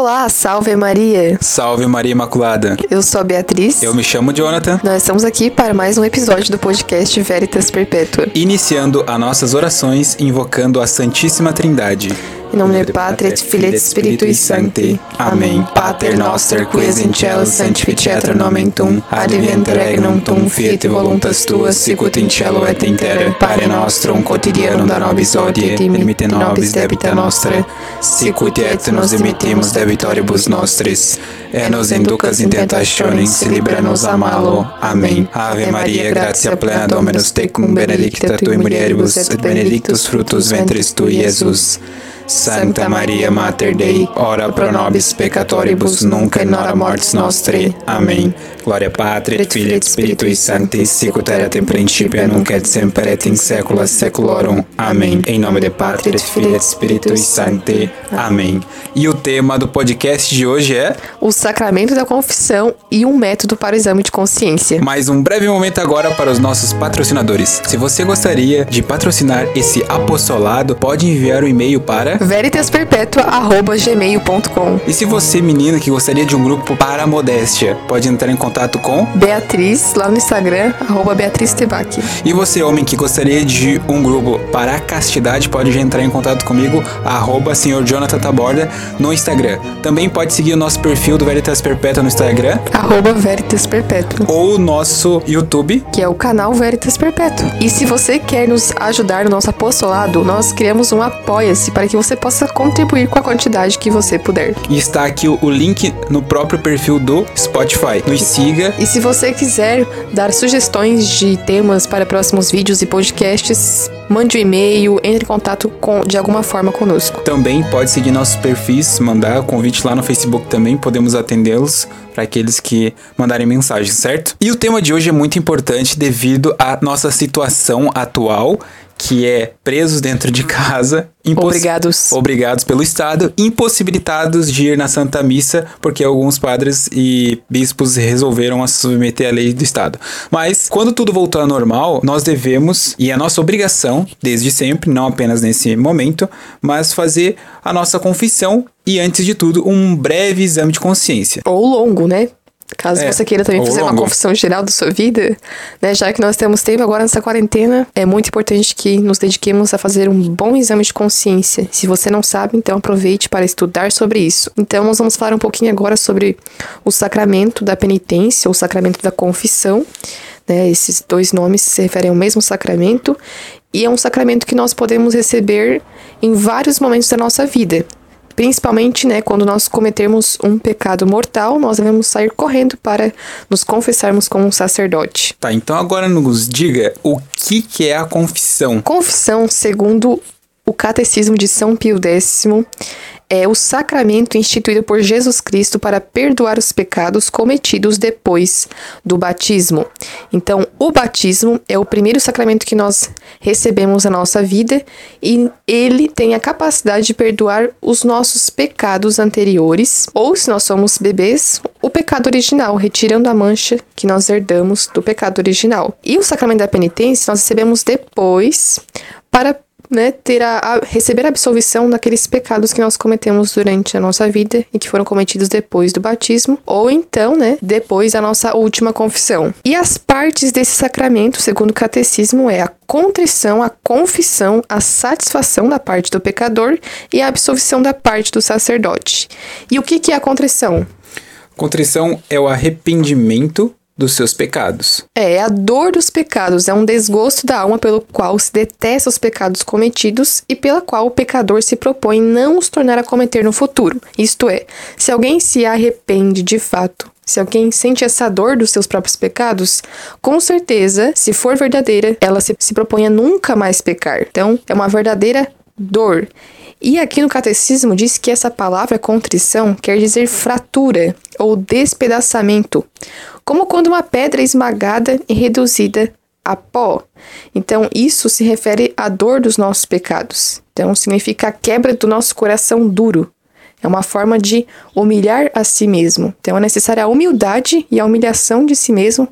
Olá, salve Maria! Salve Maria Imaculada! Eu sou a Beatriz. Eu me chamo Jonathan. Nós estamos aqui para mais um episódio do podcast Veritas Perpétua. Iniciando as nossas orações invocando a Santíssima Trindade. In nomine Patri et Filii et Spiritui Sancti. Amém. Pater noster, qui es in cielo sanctificetur nomen tuum, adveniat regnum tuum, fiat voluntas tua, sicut in cielo et in terra. Pane nostrum quotidianum da nobis hodie, dimitte nobis debita nostra, sicut et nos dimittimus debitoribus nostris. Et nos inducas in tentationis, libera nos a malo. Amém. Ave Maria, gratia plena Dominus tecum, benedicta tui mulieribus, et benedictus fructus ventris tui, Jesus. Santa Maria Mater Dei, ora pro nobis peccatoribus nunc et nora mortis nostri. Amém. Glória Patri et Filii et Spiritui Sancti, sicut erat in principio nunc et semper et in saecula saeculorum. Amém. Em nome de Patri et Filii et Spiritui Sancti. Amém. E o tema do podcast de hoje é O sacramento da confissão e um método para o exame de consciência. mais um breve momento agora para os nossos patrocinadores. Se você gostaria de patrocinar esse apostolado, pode enviar um e-mail para veritasperpetua.gmail.com E se você, menina, que gostaria de um grupo para a modéstia, pode entrar em contato com. Beatriz, lá no Instagram, arroba Beatriz Tebac. E você, homem, que gostaria de um grupo para a castidade, pode entrar em contato comigo, arroba Sr. Jonathan Taborda, no Instagram. Também pode seguir o nosso perfil do Veritas Perpétua no Instagram Arroba Veritas Perpétua. ou o nosso YouTube. que é o canal Veritas Perpétua. E se você quer nos ajudar no nosso apostolado, nós criamos um Apoia-se para que você possa contribuir com a quantidade que você puder. E está aqui o, o link no próprio perfil do Spotify. Nos siga. E se você quiser dar sugestões de temas para próximos vídeos e podcasts, mande um e-mail, entre em contato com, de alguma forma conosco. Também pode seguir nossos perfis, mandar convite lá no Facebook também, podemos atendê-los para aqueles que mandarem mensagem, certo? E o tema de hoje é muito importante devido à nossa situação atual, que é presos dentro de casa, Obrigados. obrigados pelo Estado, impossibilitados de ir na Santa Missa, porque alguns padres e bispos resolveram a submeter à lei do Estado. Mas, quando tudo voltou ao normal, nós devemos, e é nossa obrigação, desde sempre, não apenas nesse momento, mas fazer a nossa confissão e, antes de tudo, um breve exame de consciência. Ou longo, né? Caso É, você queira também fazer uma confissão geral da sua vida, né? Já que nós temos tempo agora nessa quarentena, é muito importante que nos dediquemos a fazer um bom exame de consciência. Se você não sabe, então aproveite para estudar sobre isso. Então, nós vamos falar um pouquinho agora sobre o sacramento da penitência, ou sacramento da confissão. Né? Esses dois nomes se referem ao mesmo sacramento. E é um sacramento que nós podemos receber em vários momentos da nossa vida. Principalmente, né, quando nós cometermos um pecado mortal, nós devemos sair correndo para nos confessarmos com um sacerdote. Tá, então agora nos diga o que, que é a confissão. Confissão, segundo o Catecismo de São Pio X, é o sacramento instituído por Jesus Cristo para perdoar os pecados cometidos depois do batismo. Então, o batismo é o primeiro sacramento que nós recebemos na nossa vida e ele tem a capacidade de perdoar os nossos pecados anteriores, ou se nós somos bebês, o pecado original, retirando a mancha que nós herdamos do pecado original. E o sacramento da penitência nós recebemos depois para né, ter a, a- receber a absolvição daqueles pecados que nós cometemos durante a nossa vida e que foram cometidos depois do batismo, ou então, né, depois da nossa última confissão. E as partes desse sacramento, segundo o catecismo, é a contrição, a confissão, a satisfação da parte do pecador e a absolvição da parte do sacerdote. E o que, que é a contrição? Contrição é o arrependimento dos seus pecados. É, a dor dos pecados, é um desgosto da alma pelo qual se detesta os pecados cometidos e pela qual o pecador se propõe não os tornar a cometer no futuro. Isto é, se alguém se arrepende de fato, se alguém sente essa dor dos seus próprios pecados, com certeza, se for verdadeira, ela se, se propõe a nunca mais pecar. Então, é uma verdadeira dor. E aqui no catecismo diz que essa palavra contrição quer dizer fratura ou despedaçamento, como quando uma pedra é esmagada e reduzida a pó. Então, isso se refere à dor dos nossos pecados. Então, significa a quebra do nosso coração duro. É uma forma de humilhar a si mesmo. Então é necessária a humildade e a humilhação de si mesmo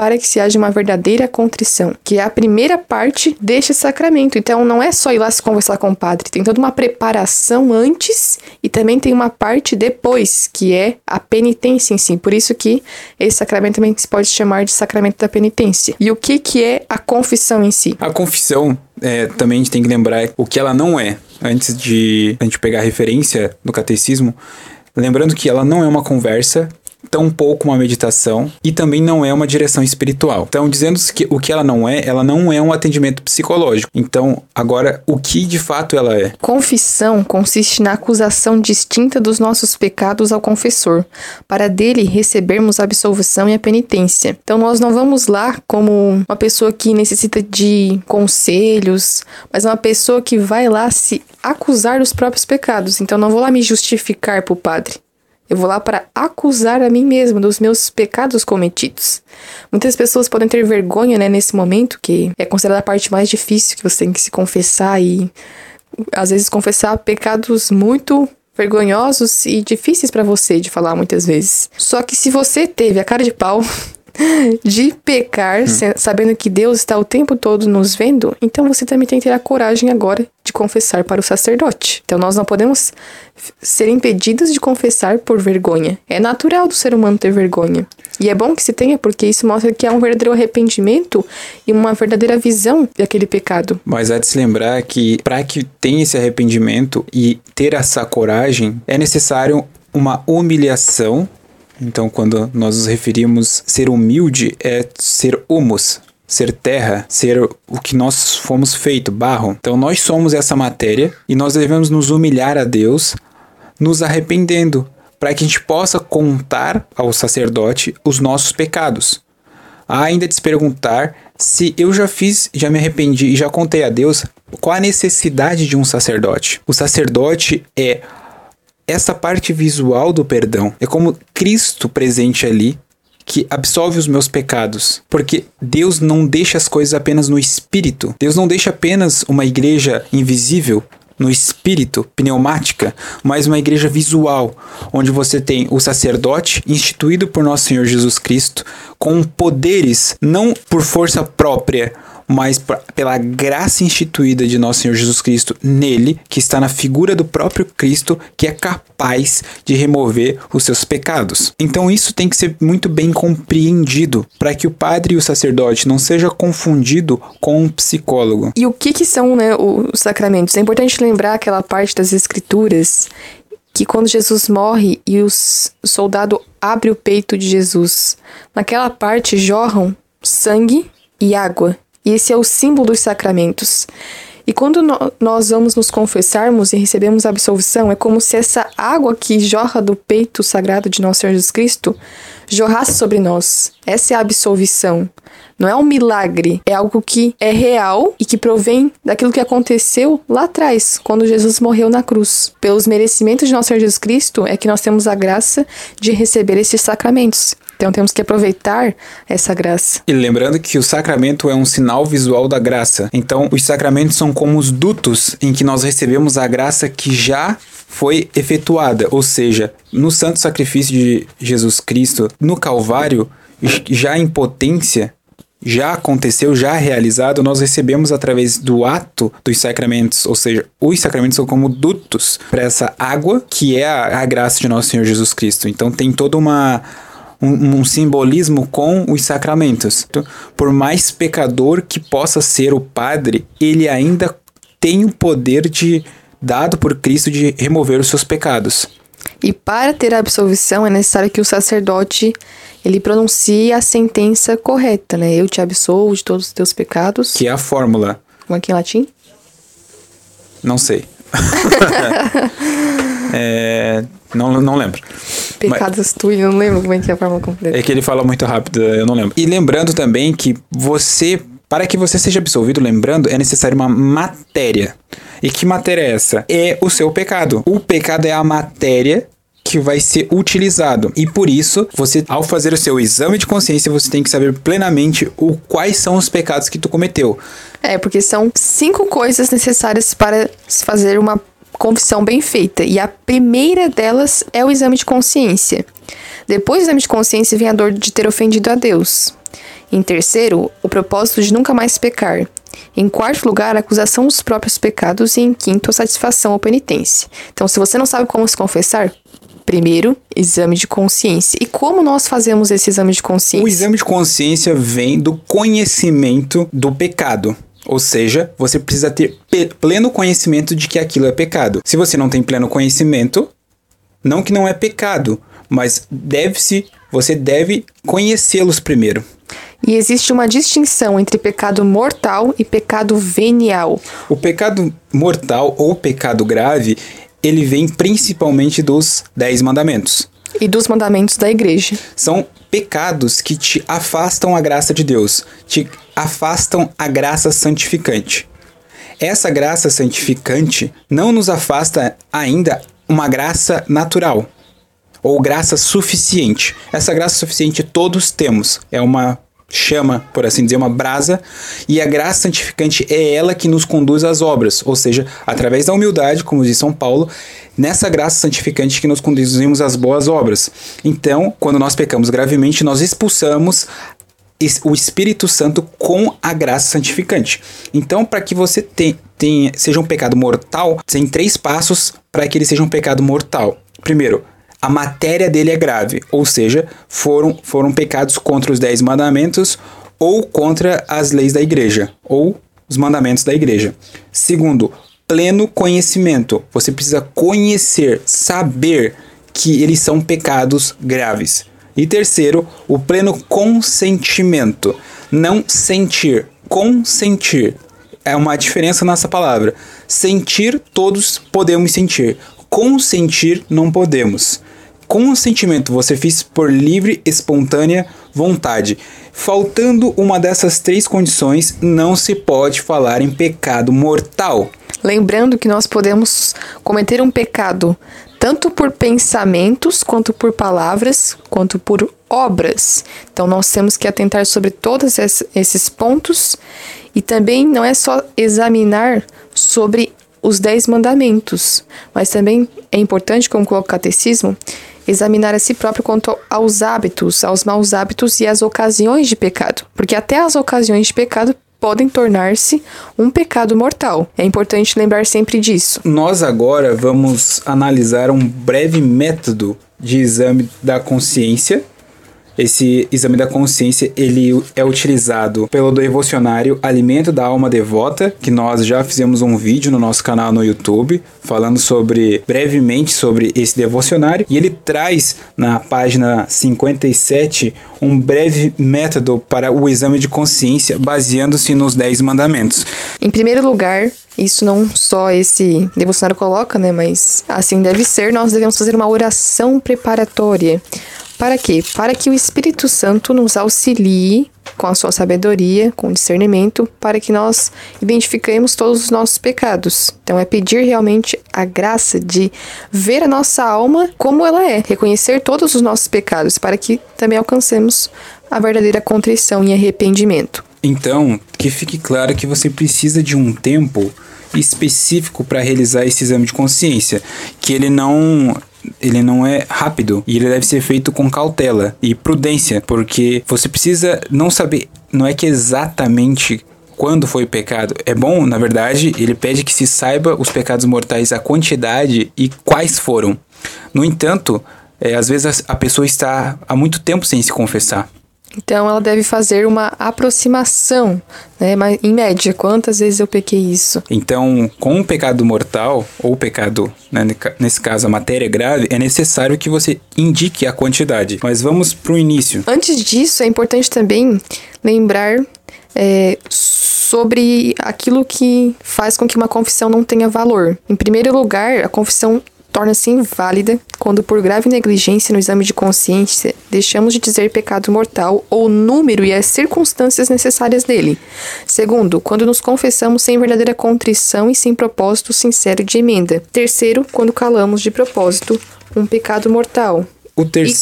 para que se haja uma verdadeira contrição, que é a primeira parte deste sacramento. Então não é só ir lá se conversar com o padre, tem toda uma preparação antes e também tem uma parte depois, que é a penitência em si. Por isso que esse sacramento também se pode chamar de sacramento da penitência. E o que que é a confissão em si? A confissão é, também a gente tem que lembrar o que ela não é. Antes de a gente pegar a referência do catecismo, lembrando que ela não é uma conversa, tampouco uma meditação e também não é uma direção espiritual. Então, dizendo que o que ela não é, ela não é um atendimento psicológico. Então, agora, o que de fato ela é? Confissão consiste na acusação distinta dos nossos pecados ao confessor, para dele recebermos a absolvição e a penitência. Então, nós não vamos lá como uma pessoa que necessita de conselhos, mas uma pessoa que vai lá se acusar dos próprios pecados. Então, não vou lá me justificar para o padre. Eu vou lá para acusar a mim mesmo dos meus pecados cometidos. Muitas pessoas podem ter vergonha, né, nesse momento, que é considerada a parte mais difícil, que você tem que se confessar e às vezes confessar pecados muito vergonhosos e difíceis para você de falar muitas vezes. Só que se você teve a cara de pau de pecar, hum. sabendo que Deus está o tempo todo nos vendo, então você também tem que ter a coragem agora de confessar para o sacerdote. Então nós não podemos ser impedidos de confessar por vergonha. É natural do ser humano ter vergonha. E é bom que se tenha, porque isso mostra que há um verdadeiro arrependimento e uma verdadeira visão daquele pecado. Mas há de se lembrar que para que tenha esse arrependimento e ter essa coragem, é necessário uma humilhação então, quando nós nos referimos ser humilde, é ser humus, ser terra, ser o que nós fomos feito, barro. Então, nós somos essa matéria e nós devemos nos humilhar a Deus, nos arrependendo, para que a gente possa contar ao sacerdote os nossos pecados. Há ainda de se perguntar se eu já fiz, já me arrependi e já contei a Deus qual a necessidade de um sacerdote. O sacerdote é essa parte visual do perdão. É como Cristo presente ali que absolve os meus pecados. Porque Deus não deixa as coisas apenas no espírito. Deus não deixa apenas uma igreja invisível no espírito, pneumática, mas uma igreja visual, onde você tem o sacerdote instituído por nosso Senhor Jesus Cristo, com poderes não por força própria, mas pela graça instituída de nosso Senhor Jesus Cristo nele, que está na figura do próprio Cristo, que é capaz de remover os seus pecados. Então isso tem que ser muito bem compreendido para que o padre e o sacerdote não seja confundido com um psicólogo. E o que, que são né, os sacramentos? É importante lembrar aquela parte das escrituras que quando Jesus morre e os, o soldado abre o peito de Jesus, naquela parte jorram sangue e água. E esse é o símbolo dos sacramentos. E quando nós vamos nos confessarmos e recebemos a absolvição, é como se essa água que jorra do peito sagrado de nosso Senhor Jesus Cristo jorrasse sobre nós. Essa é a absolvição. Não é um milagre, é algo que é real e que provém daquilo que aconteceu lá atrás, quando Jesus morreu na cruz. Pelos merecimentos de nosso Senhor Jesus Cristo é que nós temos a graça de receber esses sacramentos. Então temos que aproveitar essa graça. E lembrando que o sacramento é um sinal visual da graça. Então os sacramentos são como os dutos em que nós recebemos a graça que já foi efetuada, ou seja, no santo sacrifício de Jesus Cristo, no Calvário, já em potência, já aconteceu, já realizado, nós recebemos através do ato dos sacramentos, ou seja, os sacramentos são como dutos para essa água que é a, a graça de nosso Senhor Jesus Cristo. Então tem toda uma um, um simbolismo com os sacramentos. Então, por mais pecador que possa ser o padre, ele ainda tem o poder de dado por Cristo de remover os seus pecados. E para ter a absolvição é necessário que o sacerdote ele pronuncie a sentença correta, né? Eu te absolvo de todos os teus pecados. Que é a fórmula. Como é que é em latim? Não sei. é, não, não lembro. Pecados tu, eu não lembro como é que é a forma completa. É que ele fala muito rápido, eu não lembro. E lembrando também que você, para que você seja absolvido, lembrando, é necessário uma matéria. E que matéria é essa? É o seu pecado. O pecado é a matéria que vai ser utilizado. E por isso, você ao fazer o seu exame de consciência, você tem que saber plenamente o quais são os pecados que tu cometeu. É, porque são cinco coisas necessárias para se fazer uma confissão bem feita. E a primeira delas é o exame de consciência. Depois do exame de consciência vem a dor de ter ofendido a Deus. Em terceiro, o propósito de nunca mais pecar. Em quarto lugar, a acusação dos próprios pecados. E em quinto, a satisfação ou penitência. Então, se você não sabe como se confessar, Primeiro, exame de consciência. E como nós fazemos esse exame de consciência? O exame de consciência vem do conhecimento do pecado. Ou seja, você precisa ter pleno conhecimento de que aquilo é pecado. Se você não tem pleno conhecimento, não que não é pecado, mas deve-se, você deve conhecê-los primeiro. E existe uma distinção entre pecado mortal e pecado venial. O pecado mortal ou pecado grave, ele vem principalmente dos Dez Mandamentos. E dos mandamentos da igreja. São pecados que te afastam a graça de Deus, te afastam a graça santificante. Essa graça santificante não nos afasta ainda uma graça natural ou graça suficiente. Essa graça suficiente todos temos. É uma chama, por assim dizer, uma brasa, e a graça santificante é ela que nos conduz às obras, ou seja, através da humildade, como diz São Paulo, nessa graça santificante que nos conduzimos às boas obras. Então, quando nós pecamos gravemente, nós expulsamos o Espírito Santo com a graça santificante. Então, para que você tenha, tenha, seja um pecado mortal, tem três passos para que ele seja um pecado mortal. Primeiro, a matéria dele é grave, ou seja, foram, foram pecados contra os dez mandamentos ou contra as leis da igreja, ou os mandamentos da igreja. Segundo, pleno conhecimento. Você precisa conhecer, saber que eles são pecados graves. E terceiro, o pleno consentimento. Não sentir, consentir. É uma diferença nessa palavra. Sentir, todos podemos sentir. Consentir, não podemos consentimento, você fez por livre, espontânea vontade. Faltando uma dessas três condições, não se pode falar em pecado mortal. Lembrando que nós podemos cometer um pecado tanto por pensamentos, quanto por palavras, quanto por obras. Então nós temos que atentar sobre todos esses pontos e também não é só examinar sobre os dez mandamentos, mas também é importante, como coloca o catecismo, examinar a si próprio quanto aos hábitos, aos maus hábitos e às ocasiões de pecado, porque até as ocasiões de pecado podem tornar-se um pecado mortal. É importante lembrar sempre disso. Nós agora vamos analisar um breve método de exame da consciência esse exame da consciência ele é utilizado pelo devocionário Alimento da Alma Devota, que nós já fizemos um vídeo no nosso canal no YouTube falando sobre brevemente sobre esse devocionário e ele traz na página 57 um breve método para o exame de consciência baseando-se nos 10 mandamentos. Em primeiro lugar, isso não só esse devocionário coloca, né, mas assim deve ser, nós devemos fazer uma oração preparatória para quê? Para que o Espírito Santo nos auxilie com a sua sabedoria, com discernimento, para que nós identifiquemos todos os nossos pecados. Então é pedir realmente a graça de ver a nossa alma como ela é, reconhecer todos os nossos pecados, para que também alcancemos a verdadeira contrição e arrependimento. Então, que fique claro que você precisa de um tempo específico para realizar esse exame de consciência, que ele não ele não é rápido e ele deve ser feito com cautela e prudência, porque você precisa não saber, não é que exatamente quando foi pecado. É bom, na verdade, ele pede que se saiba os pecados mortais, a quantidade e quais foram. No entanto, é, às vezes a pessoa está há muito tempo sem se confessar. Então ela deve fazer uma aproximação, né? Mas em média, quantas vezes eu pequei isso? Então, com o pecado mortal ou pecado, né, nesse caso a matéria grave, é necessário que você indique a quantidade. Mas vamos para o início. Antes disso, é importante também lembrar é, sobre aquilo que faz com que uma confissão não tenha valor. Em primeiro lugar, a confissão torna-se inválida quando, por grave negligência no exame de consciência, deixamos de dizer pecado mortal ou o número e as circunstâncias necessárias dele. Segundo, quando nos confessamos sem verdadeira contrição e sem propósito sincero de emenda. Terceiro, quando calamos de propósito um pecado mortal.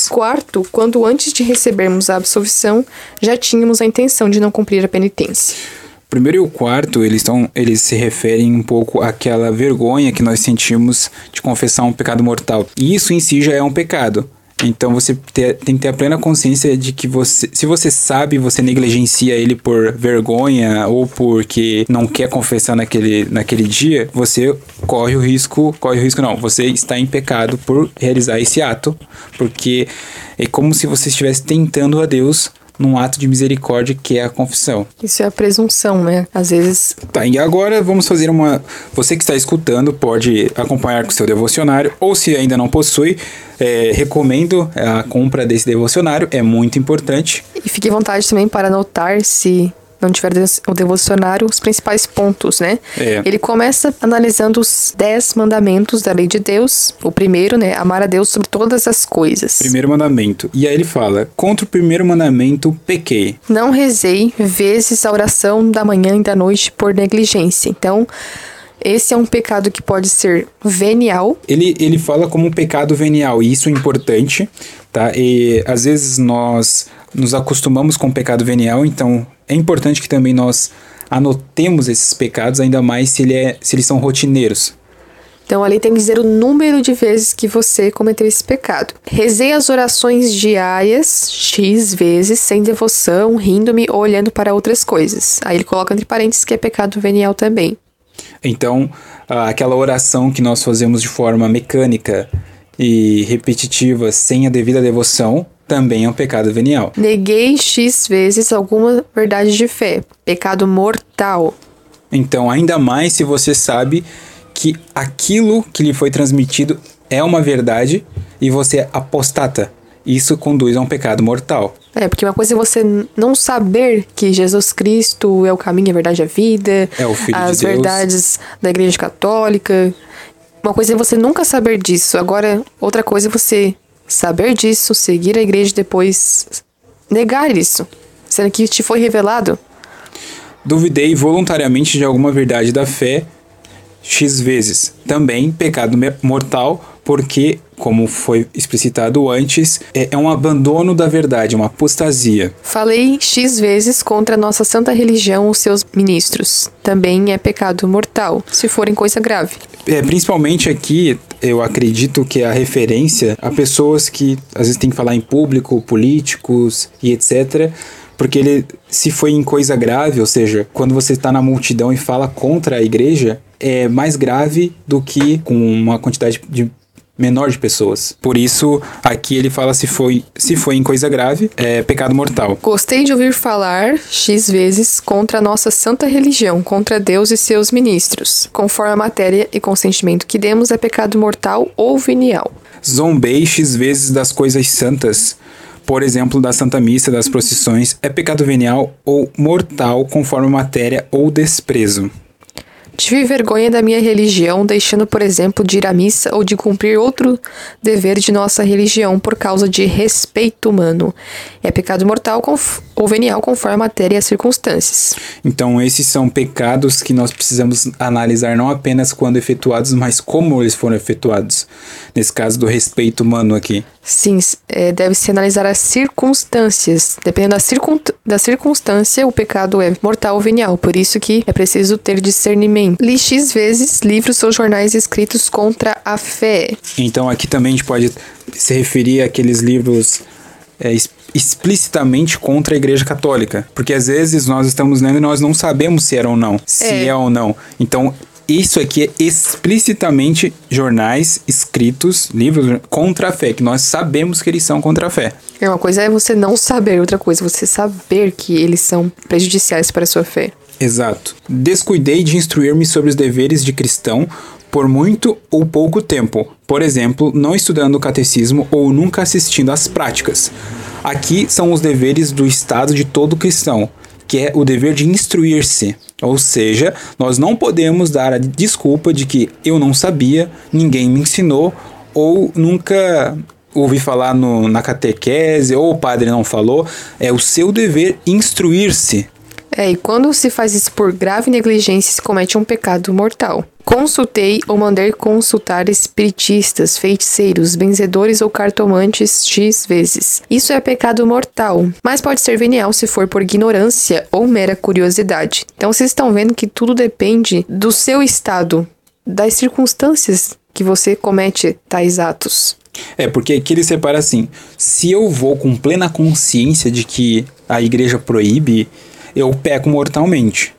E quarto, quando antes de recebermos a absolvição, já tínhamos a intenção de não cumprir a penitência. Primeiro e o quarto, eles, estão, eles se referem um pouco àquela vergonha que nós sentimos de confessar um pecado mortal. E isso em si já é um pecado. Então você tem que ter a plena consciência de que você, se você sabe, você negligencia ele por vergonha ou porque não quer confessar naquele, naquele dia, você corre o risco, corre o risco não, você está em pecado por realizar esse ato, porque é como se você estivesse tentando a Deus num ato de misericórdia que é a confissão. Isso é a presunção, né? Às vezes. Tá, e agora vamos fazer uma. Você que está escutando pode acompanhar com o seu devocionário, ou se ainda não possui, é, recomendo a compra desse devocionário, é muito importante. E fique à vontade também para anotar se não tiver o devocionário, os principais pontos, né? É. Ele começa analisando os dez mandamentos da lei de Deus. O primeiro, né? Amar a Deus sobre todas as coisas. Primeiro mandamento. E aí ele fala: contra o primeiro mandamento, pequei. Não rezei vezes a oração da manhã e da noite por negligência. Então. Esse é um pecado que pode ser venial. Ele, ele fala como um pecado venial, e isso é importante, tá? E às vezes nós nos acostumamos com o pecado venial, então é importante que também nós anotemos esses pecados, ainda mais se, ele é, se eles são rotineiros. Então ali tem que dizer o número de vezes que você cometeu esse pecado. Rezei as orações diárias, X vezes, sem devoção, rindo-me ou olhando para outras coisas. Aí ele coloca entre parênteses que é pecado venial também. Então, aquela oração que nós fazemos de forma mecânica e repetitiva, sem a devida devoção, também é um pecado venial. Neguei X vezes alguma verdade de fé. Pecado mortal. Então, ainda mais se você sabe que aquilo que lhe foi transmitido é uma verdade e você apostata. Isso conduz a um pecado mortal. É, porque uma coisa é você não saber que Jesus Cristo é o caminho, a verdade e a vida. É o Filho as de Deus. verdades da Igreja Católica. Uma coisa é você nunca saber disso. Agora, outra coisa é você saber disso, seguir a igreja e depois negar isso, sendo que te foi revelado. Duvidei voluntariamente de alguma verdade da fé X vezes. Também pecado mortal, porque, como foi explicitado antes, é, é um abandono da verdade, uma apostasia. Falei X vezes contra a nossa santa religião, os seus ministros. Também é pecado mortal, se for em coisa grave. É, principalmente aqui, eu acredito que a referência a pessoas que às vezes tem que falar em público, políticos e etc. Porque ele, se foi em coisa grave, ou seja, quando você está na multidão e fala contra a igreja, é mais grave do que com uma quantidade de menor de pessoas. Por isso, aqui ele fala se foi, se foi em coisa grave, é pecado mortal. Gostei de ouvir falar X vezes contra a nossa santa religião, contra Deus e seus ministros. Conforme a matéria e consentimento que demos, é pecado mortal ou venial. Zombei X vezes das coisas santas. Por exemplo, da Santa Missa, das procissões, é pecado venial ou mortal conforme a matéria ou desprezo. Tive vergonha da minha religião, deixando, por exemplo, de ir à missa ou de cumprir outro dever de nossa religião por causa de respeito humano. É pecado mortal ou venial conforme a matéria e as circunstâncias. Então, esses são pecados que nós precisamos analisar não apenas quando efetuados, mas como eles foram efetuados. Nesse caso do respeito humano aqui. Sim, é, deve-se analisar as circunstâncias. Dependendo da, circun da circunstância, o pecado é mortal ou venial. Por isso que é preciso ter discernimento. Li X vezes livros ou jornais escritos contra a fé. Então aqui também a gente pode se referir àqueles livros é, explicitamente contra a Igreja Católica. Porque às vezes nós estamos lendo e nós não sabemos se era ou não, se é, é ou não. Então isso aqui é explicitamente jornais escritos, livros contra a fé, que nós sabemos que eles são contra a fé. É uma coisa é você não saber, outra coisa é você saber que eles são prejudiciais para a sua fé. Exato. Descuidei de instruir-me sobre os deveres de cristão por muito ou pouco tempo, por exemplo, não estudando o catecismo ou nunca assistindo às práticas. Aqui são os deveres do Estado de todo cristão, que é o dever de instruir-se. Ou seja, nós não podemos dar a desculpa de que eu não sabia, ninguém me ensinou ou nunca ouvi falar no, na catequese ou o padre não falou. É o seu dever instruir-se. É, e quando se faz isso por grave negligência, se comete um pecado mortal. Consultei ou mandei consultar espiritistas, feiticeiros, benzedores ou cartomantes X vezes. Isso é pecado mortal, mas pode ser venial se for por ignorância ou mera curiosidade. Então vocês estão vendo que tudo depende do seu estado, das circunstâncias que você comete tais atos. É, porque aqui ele separa assim: se eu vou com plena consciência de que a igreja proíbe, eu peco mortalmente.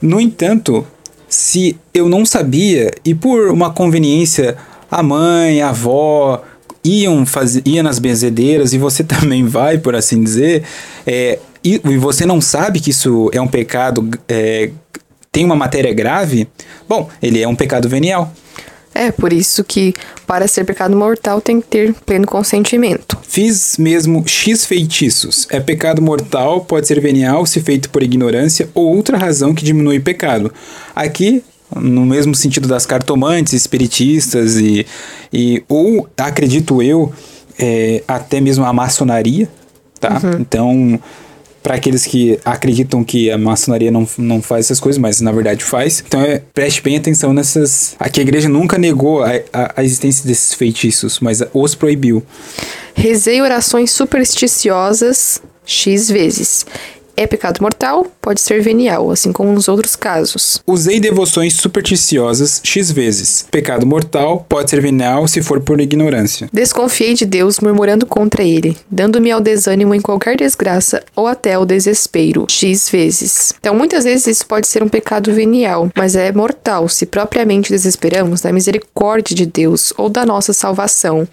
No entanto, se eu não sabia e por uma conveniência a mãe, a avó iam fazer, ia nas benzedeiras e você também vai, por assim dizer, é, e, e, você não sabe que isso é um pecado, é, tem uma matéria grave, bom, ele é um pecado venial. É, por isso que para ser pecado mortal tem que ter pleno consentimento. Fiz mesmo X feitiços. É pecado mortal, pode ser venial se feito por ignorância ou outra razão que diminui o pecado. Aqui, no mesmo sentido das cartomantes, espiritistas e, e ou, acredito eu, é, até mesmo a maçonaria, tá? Uhum. Então, para aqueles que acreditam que a maçonaria não, não faz essas coisas, mas na verdade faz. Então é, preste bem atenção nessas. Aqui a igreja nunca negou a, a, a existência desses feitiços, mas os proibiu. Rezei orações supersticiosas X vezes é pecado mortal, pode ser venial, assim como nos outros casos. Usei devoções supersticiosas X vezes. Pecado mortal pode ser venial se for por ignorância. Desconfiei de Deus murmurando contra ele, dando-me ao desânimo em qualquer desgraça ou até ao desespero X vezes. Então, muitas vezes isso pode ser um pecado venial, mas é mortal se propriamente desesperamos da misericórdia de Deus ou da nossa salvação.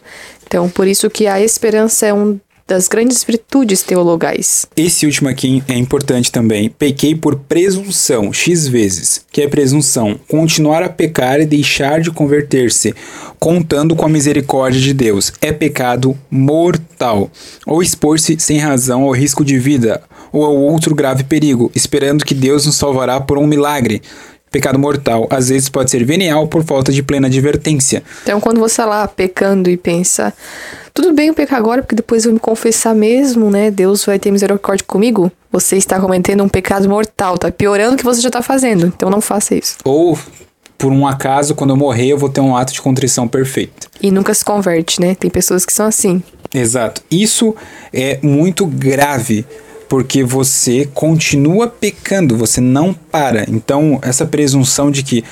Então, por isso que a esperança é um das grandes virtudes teologais. Esse último aqui é importante também. Pequei por presunção, X vezes. Que é presunção? Continuar a pecar e deixar de converter-se, contando com a misericórdia de Deus. É pecado mortal. Ou expor-se sem razão ao risco de vida, ou ao outro grave perigo, esperando que Deus nos salvará por um milagre. Pecado mortal, às vezes pode ser venial por falta de plena advertência. Então, quando você está lá pecando e pensa, tudo bem eu pecar agora, porque depois eu me confessar mesmo, né? Deus vai ter misericórdia comigo. Você está cometendo um pecado mortal, tá piorando o que você já está fazendo. Então não faça isso. Ou, por um acaso, quando eu morrer, eu vou ter um ato de contrição perfeito. E nunca se converte, né? Tem pessoas que são assim. Exato. Isso é muito grave porque você continua pecando, você não para. Então, essa presunção de que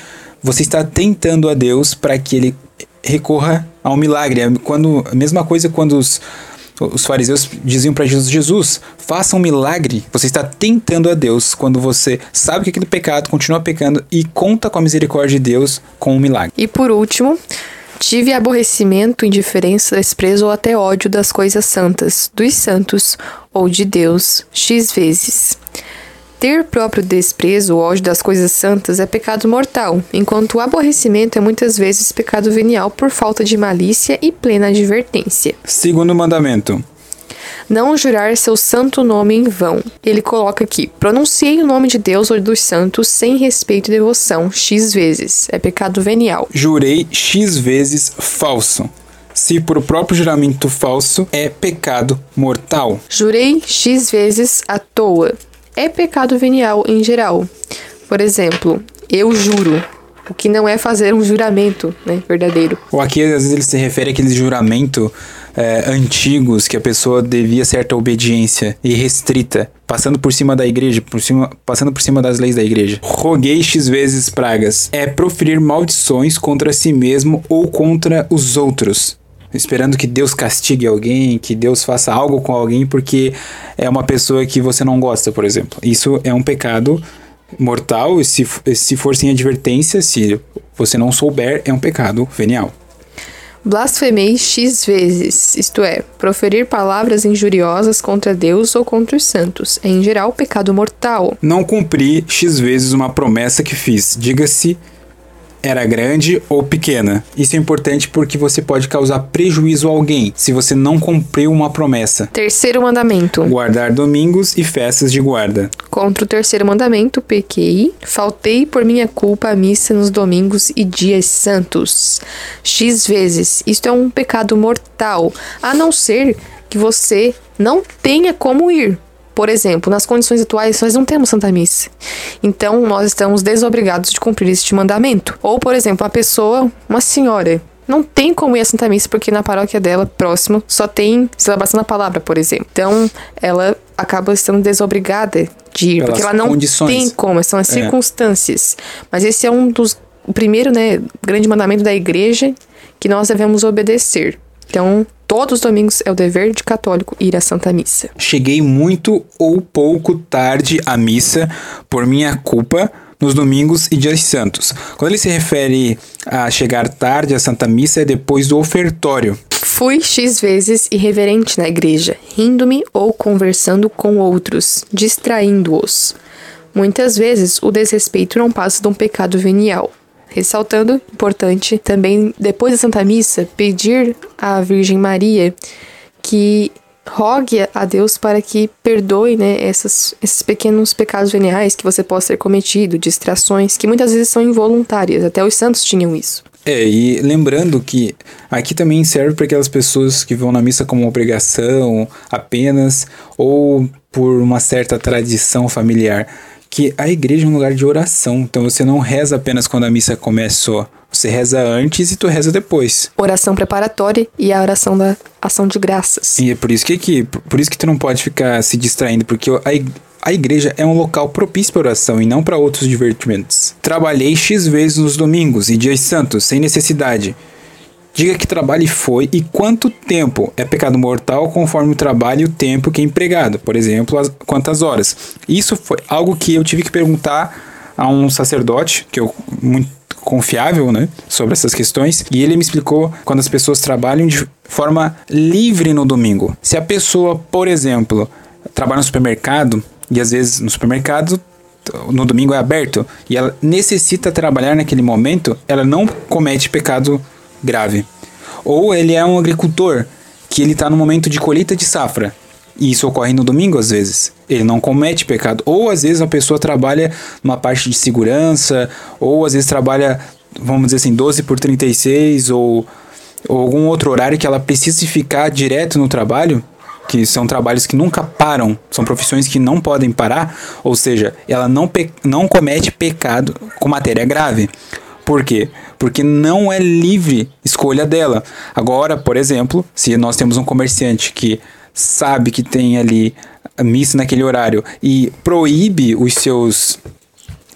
você está tentando a Deus para que ele recorra ao milagre. É quando, a mesma coisa quando os, os fariseus diziam para Jesus: Jesus, faça um milagre. Você está tentando a Deus quando você sabe que aquele pecado continua pecando e conta com a misericórdia de Deus com um milagre. E por último, tive aborrecimento, indiferença, desprezo ou até ódio das coisas santas, dos santos ou de Deus, x vezes. Ter próprio desprezo ou ódio das coisas santas é pecado mortal, enquanto o aborrecimento é muitas vezes pecado venial por falta de malícia e plena advertência. Segundo mandamento. Não jurar seu santo nome em vão. Ele coloca aqui: pronunciei o nome de Deus ou dos santos sem respeito e devoção, x vezes. É pecado venial. Jurei x vezes falso se por próprio juramento falso é pecado mortal. Jurei x vezes à toa é pecado venial em geral. Por exemplo, eu juro, o que não é fazer um juramento né, verdadeiro. Ou aqui, às vezes, ele se refere àqueles juramento é, antigos que a pessoa devia certa obediência irrestrita, passando por cima da igreja, por cima, passando por cima das leis da igreja. Roguei X vezes pragas. É proferir maldições contra si mesmo ou contra os outros esperando que Deus castigue alguém, que Deus faça algo com alguém porque é uma pessoa que você não gosta, por exemplo. Isso é um pecado mortal e se, se for sem advertência, se você não souber, é um pecado venial. Blasfemei X vezes, isto é, proferir palavras injuriosas contra Deus ou contra os santos, é em geral pecado mortal. Não cumpri X vezes uma promessa que fiz, diga-se era grande ou pequena. Isso é importante porque você pode causar prejuízo a alguém se você não cumpriu uma promessa. Terceiro mandamento: guardar domingos e festas de guarda. Contra o terceiro mandamento, pequei, faltei por minha culpa a missa nos domingos e dias santos. X vezes. Isto é um pecado mortal, a não ser que você não tenha como ir Por exemplo, nas condições atuais, nós não temos Santa Missa. Então, nós estamos desobrigados de cumprir este mandamento. Ou, por exemplo, uma pessoa, uma senhora, não tem como ir à Santa Missa porque na paróquia dela, próximo, só tem celebração da palavra, por exemplo. Então, ela acaba sendo desobrigada de ir, Pelas porque ela não condições. tem como, são as É. circunstâncias. Mas esse é um dos o primeiro, né, grande mandamento da igreja que nós devemos obedecer. Então, todos os domingos é o dever de católico ir à Santa Missa. Cheguei muito ou pouco tarde à missa por minha culpa nos domingos e dias santos. Quando ele se refere a chegar tarde à Santa Missa é depois do ofertório. Fui X vezes irreverente na igreja, rindo-me ou conversando com outros, distraindo-os. Muitas vezes o desrespeito não passa de um pecado venial. Ressaltando, importante, também depois da Santa Missa, pedir à Virgem Maria que rogue a Deus para que perdoe né, essas, esses pequenos pecados veniais que você possa ter cometido, distrações, que muitas vezes são involuntárias. Até os santos tinham isso. É, e lembrando que aqui também serve para aquelas pessoas que vão na missa como obrigação apenas ou por uma certa tradição familiar, que a igreja é um lugar de oração, então você não reza apenas quando a missa começou, você reza antes e tu reza depois. Oração preparatória e a oração da ação de graças. E é por isso que aqui, por isso que tu não pode ficar se distraindo, porque a, a igreja é um local propício para oração e não para outros divertimentos. Trabalhei X vezes nos domingos e dias santos, sem necessidade. Diga que trabalho foi e quanto tempo é pecado mortal conforme o trabalho e o tempo que é empregado, por exemplo, as- quantas horas. Isso foi algo que eu tive que perguntar a um sacerdote, que eu muito confiável, né, sobre essas questões, e ele me explicou quando as pessoas trabalham de forma livre no domingo. Se a pessoa, por exemplo, trabalha no supermercado e às vezes no supermercado no domingo é aberto e ela necessita trabalhar naquele momento, ela não comete pecado grave. Ou ele é um agricultor que ele está no momento de colheita de safra. E isso ocorre no domingo às vezes. Ele não comete pecado. Ou às vezes a pessoa trabalha numa parte de segurança, ou às vezes trabalha, vamos dizer assim, 12 por 36, ou, ou algum outro horário que ela precisa ficar direto no trabalho que são trabalhos que nunca param, são profissões que não podem parar, ou seja, ela não, não comete pecado com matéria grave. Por quê? Porque não é livre escolha dela. Agora, por exemplo, se nós temos um comerciante que sabe que tem ali missa naquele horário e proíbe os seus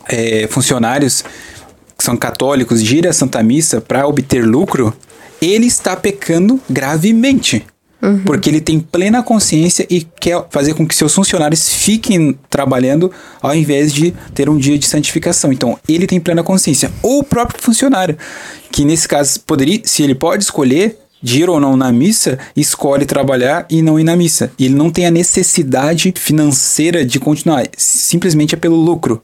eh, funcionários que são católicos de ir à Santa Missa para obter lucro, ele está pecando gravemente. Porque ele tem plena consciência e quer fazer com que seus funcionários fiquem trabalhando ao invés de ter um dia de santificação. Então, ele tem plena consciência. Ou o próprio funcionário, que nesse caso poderia, se ele pode escolher de ir ou não na missa, escolhe trabalhar e não ir na missa. Ele não tem a necessidade financeira de continuar, simplesmente é pelo lucro.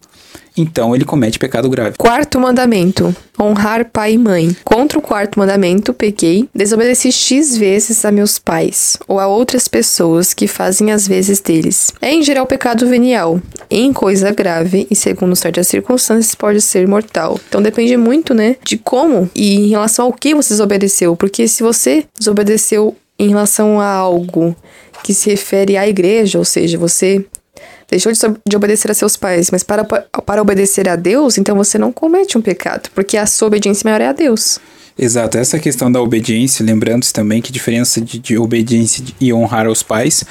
Então, ele comete pecado grave. Quarto mandamento: honrar pai e mãe. Contra o quarto mandamento, pequei, desobedeci X vezes a meus pais ou a outras pessoas que fazem as vezes deles. É em geral pecado venial, em coisa grave e, segundo certas circunstâncias, pode ser mortal. Então depende muito, né, de como e em relação ao que você desobedeceu. Porque se você desobedeceu em relação a algo que se refere à igreja, ou seja, você deixou de, obedecer a seus pais, mas para, para obedecer a Deus, então você não comete um pecado, porque a sua obediência maior é a Deus. Exato, essa questão da obediência, lembrando-se também que diferença de, de obediência e honrar aos pais.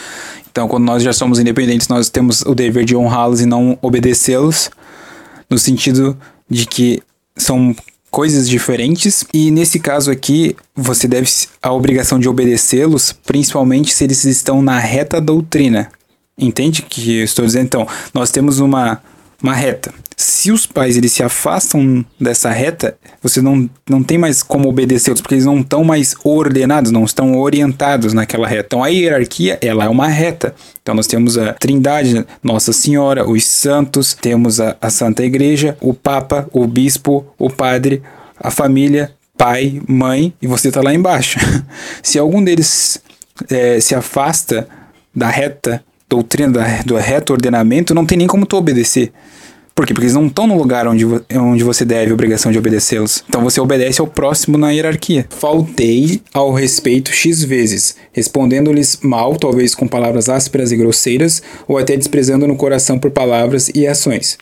Então, quando nós já somos independentes, nós temos o dever de honrá-los e não obedecê-los, no sentido de que são coisas diferentes. E nesse caso aqui, você deve a obrigação de obedecê-los, principalmente se eles estão na reta doutrina. Entende que eu estou dizendo? Então, nós temos uma, uma reta. Se os pais eles se afastam dessa reta, você não, não tem mais como obedecê-los, porque eles não estão mais ordenados, não estão orientados naquela reta. Então, a hierarquia, ela é uma reta. Então, nós temos a Trindade, Nossa Senhora, os santos, temos a, a Santa Igreja, o Papa, o Bispo, o Padre, a família, pai, mãe, e você está lá embaixo. se algum deles eh, se afasta da reta doutrina do reto ordenamento, não tem nem como tu obedecer. Por quê? Porque eles não estão no lugar onde, onde você deve a obrigação de obedecê-los. Então você obedece ao próximo na hierarquia. Faltei ao respeito X vezes, respondendo-lhes mal, talvez com palavras ásperas e grosseiras, ou até desprezando no coração por palavras e ações.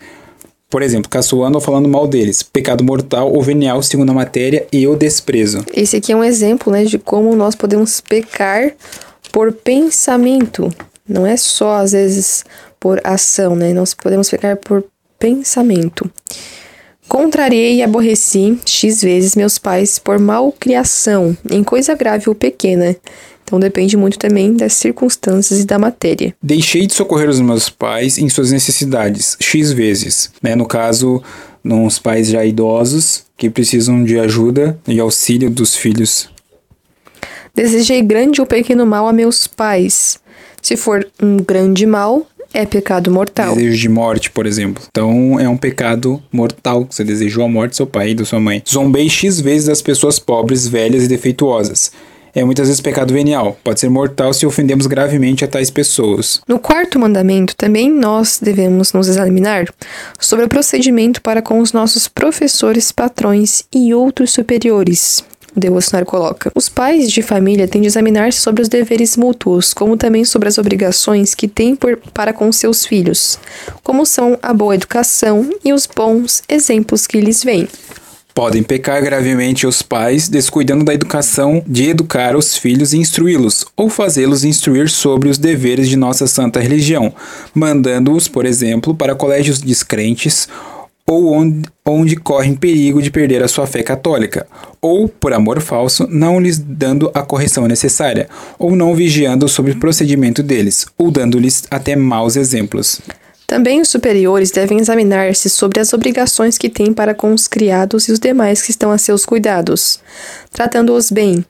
Por exemplo, caçoando ou falando mal deles. Pecado mortal ou venial, segundo a matéria, e o desprezo. Esse aqui é um exemplo né, de como nós podemos pecar por pensamento. Não é só, às vezes, por ação, né? Nós podemos pecar por pensamento. Contrariei e aborreci X vezes meus pais por malcriação, em coisa grave ou pequena. Então depende muito também das circunstâncias e da matéria. Deixei de socorrer os meus pais em suas necessidades, X vezes. Né? No caso, nos pais já idosos que precisam de ajuda e auxílio dos filhos. Desejei grande ou pequeno mal a meus pais. Se for um grande mal, é pecado mortal. Desejo de morte, por exemplo. Então é um pecado mortal. Você desejou a morte do seu pai e da sua mãe. Zombei X vezes das pessoas pobres, velhas e defeituosas é muitas vezes pecado venial. Pode ser mortal se ofendemos gravemente a tais pessoas. No quarto mandamento, também nós devemos nos examinar sobre o procedimento para com os nossos professores, patrões e outros superiores. O devocionário coloca: Os pais de família têm de examinar-se sobre os deveres mútuos, como também sobre as obrigações que têm por, para com seus filhos, como são a boa educação e os bons exemplos que lhes vêm. Podem pecar gravemente os pais, descuidando da educação de educar os filhos e instruí-los, ou fazê-los instruir sobre os deveres de nossa santa religião, mandando-os, por exemplo, para colégios descrentes ou onde, onde correm perigo de perder a sua fé católica, ou, por amor falso, não lhes dando a correção necessária, ou não vigiando sobre o procedimento deles, ou dando-lhes até maus exemplos. Também os superiores devem examinar-se sobre as obrigações que têm para com os criados e os demais que estão a seus cuidados, tratando-os bem,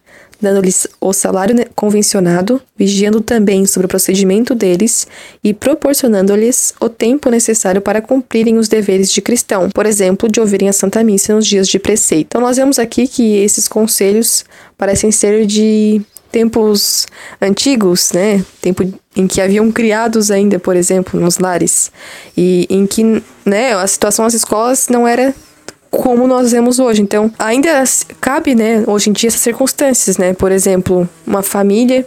dando-lhes o salário convencionado, vigiando também sobre o procedimento deles e proporcionando-lhes o tempo necessário para cumprirem os deveres de cristão, por exemplo, de ouvirem a Santa Missa nos dias de preceito. Então, nós vemos aqui que esses conselhos parecem ser de tempos antigos, né? Tempo em que haviam criados ainda, por exemplo, nos lares, e em que, né, a situação nas escolas não era como nós vemos hoje. Então, ainda cabe, né, hoje em dia essas circunstâncias, né? Por exemplo, uma família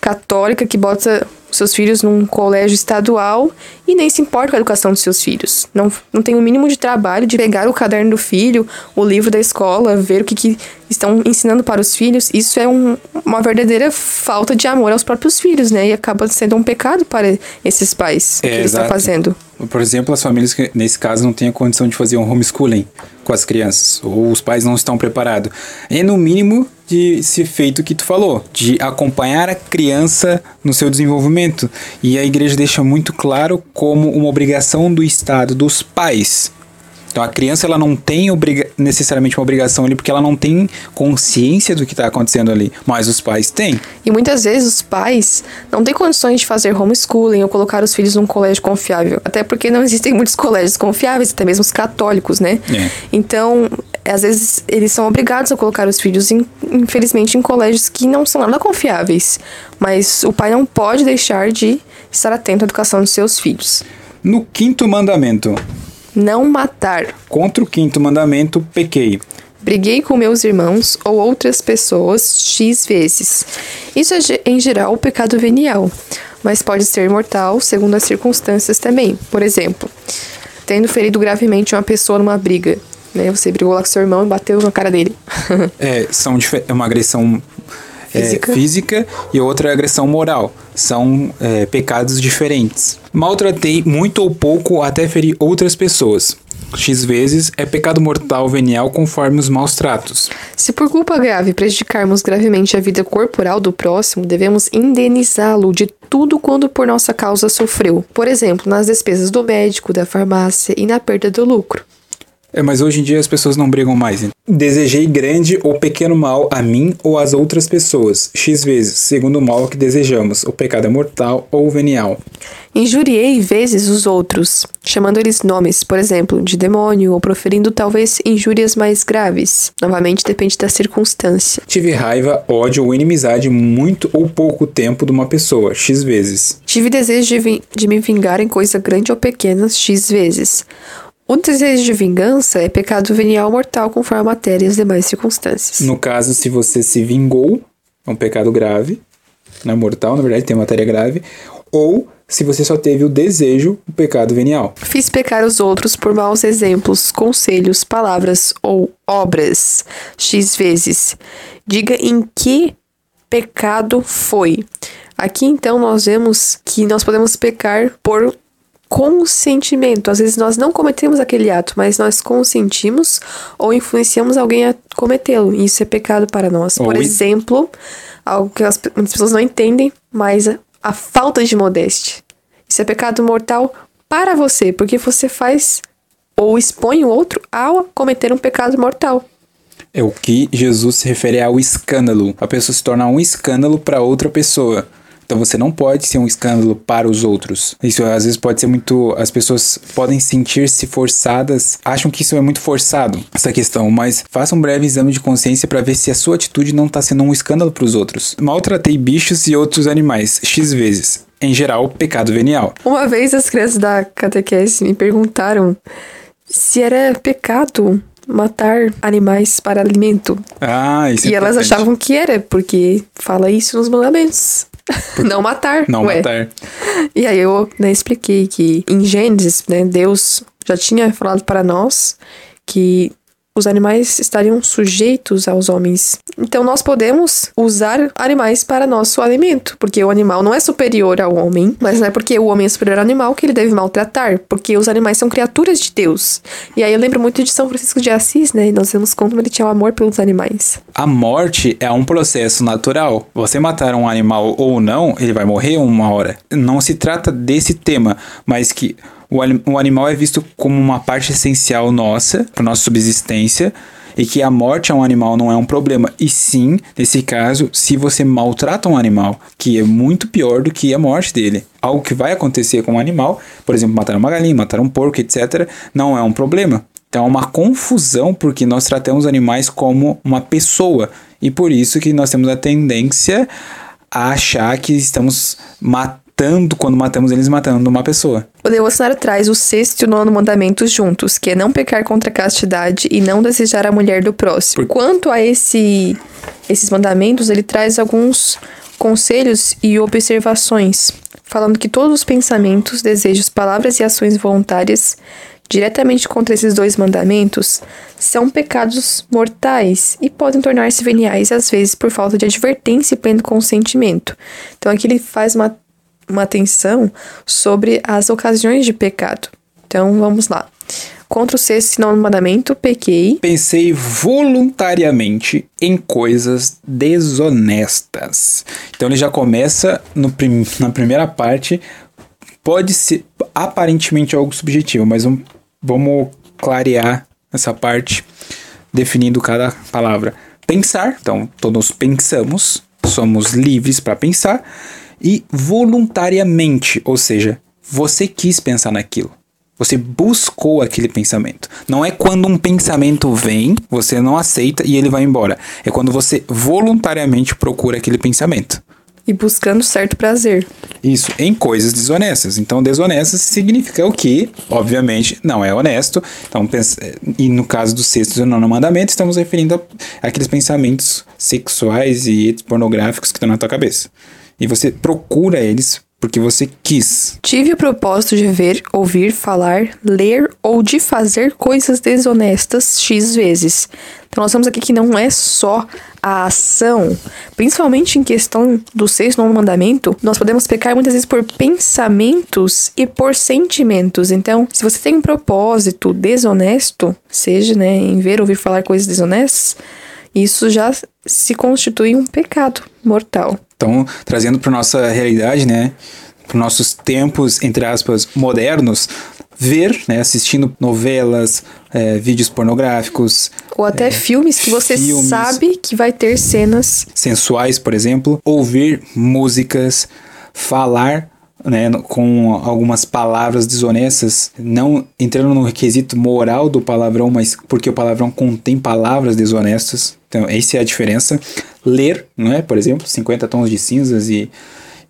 católica que bota seus filhos num colégio estadual e nem se importa com a educação dos seus filhos. Não, não tem o mínimo de trabalho de pegar o caderno do filho, o livro da escola, ver o que, que estão ensinando para os filhos. Isso é um, uma verdadeira falta de amor aos próprios filhos, né? E acaba sendo um pecado para esses pais é, que eles estão fazendo. Por exemplo, as famílias que, nesse caso, não têm a condição de fazer um homeschooling com as crianças, ou os pais não estão preparados. É, no mínimo, de ser feito o que tu falou, de acompanhar a criança no seu desenvolvimento. E a igreja deixa muito claro como uma obrigação do Estado, dos pais, então a criança ela não tem necessariamente uma obrigação ali porque ela não tem consciência do que está acontecendo ali, mas os pais têm. E muitas vezes os pais não têm condições de fazer homeschooling ou colocar os filhos num colégio confiável, até porque não existem muitos colégios confiáveis, até mesmo os católicos, né? É. Então, às vezes eles são obrigados a colocar os filhos, em, infelizmente, em colégios que não são nada confiáveis, mas o pai não pode deixar de estar atento à educação dos seus filhos. No quinto mandamento, não matar. Contra o quinto mandamento, pequei. Briguei com meus irmãos ou outras pessoas X vezes. Isso é, em geral, o pecado venial, mas pode ser mortal segundo as circunstâncias também. Por exemplo, tendo ferido gravemente uma pessoa numa briga. Né? Você brigou lá com seu irmão e bateu na cara dele. é, são é uma agressão física. É, física e outra é agressão moral. São é, pecados diferentes. Maltratei muito ou pouco até ferir outras pessoas. X vezes é pecado mortal venial conforme os maus tratos. Se por culpa grave prejudicarmos gravemente a vida corporal do próximo, devemos indenizá-lo de tudo quando por nossa causa sofreu. Por exemplo, nas despesas do médico, da farmácia e na perda do lucro. É, mas hoje em dia as pessoas não brigam mais. Desejei grande ou pequeno mal a mim ou às outras pessoas, x vezes, segundo o mal que desejamos. O pecado é mortal ou venial. Injuriei vezes os outros, chamando-lhes nomes, por exemplo, de demônio, ou proferindo talvez injúrias mais graves. Novamente depende da circunstância. Tive raiva, ódio ou inimizade muito ou pouco tempo de uma pessoa, x vezes. Tive desejo de, de me vingar em coisa grande ou pequena, x vezes O desejo de vingança é pecado venial mortal conforme a matéria e as demais circunstâncias. No caso, se você se vingou, é um pecado grave, não é mortal, na verdade, tem matéria grave, ou se você só teve o desejo, o pecado venial. Fiz pecar os outros por maus exemplos, conselhos, palavras ou obras, x vezes. Diga em que pecado foi. Aqui então nós vemos que nós podemos pecar por consentimento. Às vezes nós não cometemos aquele ato, mas nós consentimos ou influenciamos alguém a cometê-lo. Isso é pecado para nós. Por exemplo, algo que as, muitas pessoas não entendem, mas a, a falta de modéstia. Isso é pecado mortal para você, porque você faz ou expõe o outro ao cometer um pecado mortal. É o que Jesus se refere ao escândalo. A pessoa se torna um escândalo para outra pessoa. Então você não pode ser um escândalo para os outros. Isso às vezes pode ser muito. As pessoas podem sentir-se forçadas, acham que isso é muito forçado, essa questão, mas faça um breve exame de consciência para ver se a sua atitude não está sendo um escândalo para os outros. Maltratei bichos e outros animais, X vezes. Em geral, pecado venial. Uma vez as crianças da catequese me perguntaram se era pecado matar animais para alimento. Ah, isso é e elas importante. achavam que era, porque fala isso nos mandamentos. Não matar. Não ué. matar. E aí eu né, expliquei que em Gênesis, né, Deus já tinha falado para nós que os animais estariam sujeitos aos homens. Então nós podemos usar animais para nosso alimento, porque o animal não é superior ao homem, mas não é porque o homem é superior ao animal que ele deve maltratar, porque os animais são criaturas de Deus. E aí eu lembro muito de São Francisco de Assis, né? E nós vemos como ele tinha um amor pelos animais. A morte é um processo natural. Você matar um animal ou não, ele vai morrer uma hora. Não se trata desse tema, mas que o, o animal é visto como uma parte essencial nossa, para nossa subsistência, e que a morte a um animal não é um problema. E sim, nesse caso, se você maltrata um animal, que é muito pior do que a morte dele. Algo que vai acontecer com um animal, por exemplo, matar uma galinha, matar um porco, etc., não é um problema. Então é uma confusão porque nós tratamos animais como uma pessoa e por isso que nós temos a tendência a achar que estamos matando, quando matamos eles, matando uma pessoa. O devocionário traz o sexto e o nono mandamentos juntos, que é não pecar contra a castidade e não desejar a mulher do próximo. Quanto a esse, esses mandamentos, ele traz alguns conselhos e observações, falando que todos os pensamentos, desejos, palavras e ações voluntárias diretamente contra esses dois mandamentos são pecados mortais e podem tornar-se veniais às vezes por falta de advertência e pleno consentimento. Então aqui ele faz uma uma atenção sobre as ocasiões de pecado. Então vamos lá. Contra o sexto e nono mandamento, pequei. Pensei voluntariamente em coisas desonestas. Então ele já começa no prim- na primeira parte. Pode ser aparentemente algo subjetivo, mas vamos clarear essa parte definindo cada palavra. Pensar, então todos pensamos, somos livres para pensar e voluntariamente, ou seja, você quis pensar naquilo. Você buscou aquele pensamento. Não é quando um pensamento vem, você não aceita e ele vai embora. É quando você voluntariamente procura aquele pensamento. E buscando certo prazer. Isso, em coisas desonestas. Então, desonestas significa o que, obviamente, não é honesto. Então, e no caso do sexto e nono mandamento, estamos referindo a aqueles pensamentos sexuais e pornográficos que estão na tua cabeça. E você procura eles porque você quis. Tive o propósito de ver, ouvir, falar, ler ou de fazer coisas desonestas X vezes. Então nós vemos aqui que não é só a ação, principalmente em questão do sexto nono mandamento, nós podemos pecar muitas vezes por pensamentos e por sentimentos. Então, se você tem um propósito desonesto, seja né, em ver, ouvir, falar coisas desonestas, isso já se constitui um pecado mortal. Então, trazendo para nossa realidade, né, para nossos tempos, entre aspas, modernos, ver, né, assistindo novelas, eh, vídeos pornográficos, Ou até filmes que você filmes. sabe que vai ter cenas. sensuais, por exemplo, ouvir músicas, falar né, com algumas palavras desonestas, não entrando no requisito moral do palavrão, mas porque o palavrão contém palavras desonestas. Então, essa é a diferença. Ler, não é? Por exemplo, 50 tons de cinzas e,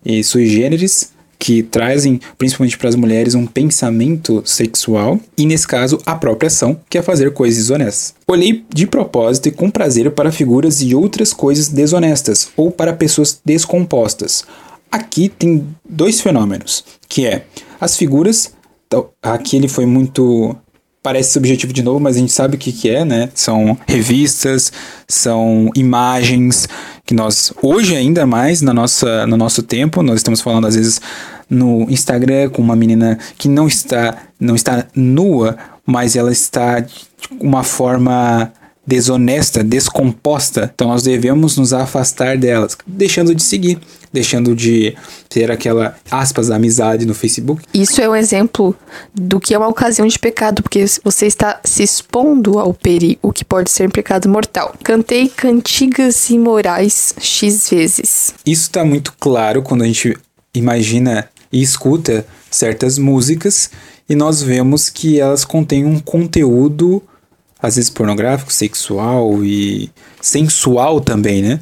e sui generis. que trazem, principalmente para as mulheres, um pensamento sexual e, nesse caso, a própria ação, que é fazer coisas desonestas. Olhei de propósito e com prazer para figuras e outras coisas desonestas ou para pessoas descompostas. Aqui tem dois fenômenos, que é as figuras. Aqui ele foi muito parece subjetivo de novo, mas a gente sabe o que, que é, né? São revistas, são imagens que nós, hoje ainda mais, na nossa, no nosso tempo, nós estamos falando às vezes no Instagram com uma menina que não está, não está nua, mas ela está de uma forma desonesta, descomposta. Então nós devemos nos afastar delas, deixando de seguir, deixando de ter aquela aspas amizade no Facebook. Isso é um exemplo do que é uma ocasião de pecado, porque você está se expondo ao perigo que pode ser um pecado mortal. Cantei cantigas imorais x vezes. Isso está muito claro quando a gente imagina e escuta certas músicas e nós vemos que elas contêm um conteúdo às vezes pornográfico, sexual e sensual também, né?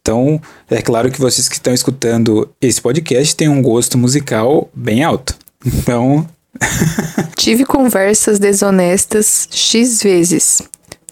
Então, é claro que vocês que estão escutando esse podcast têm um gosto musical bem alto. Então. Tive conversas desonestas X vezes.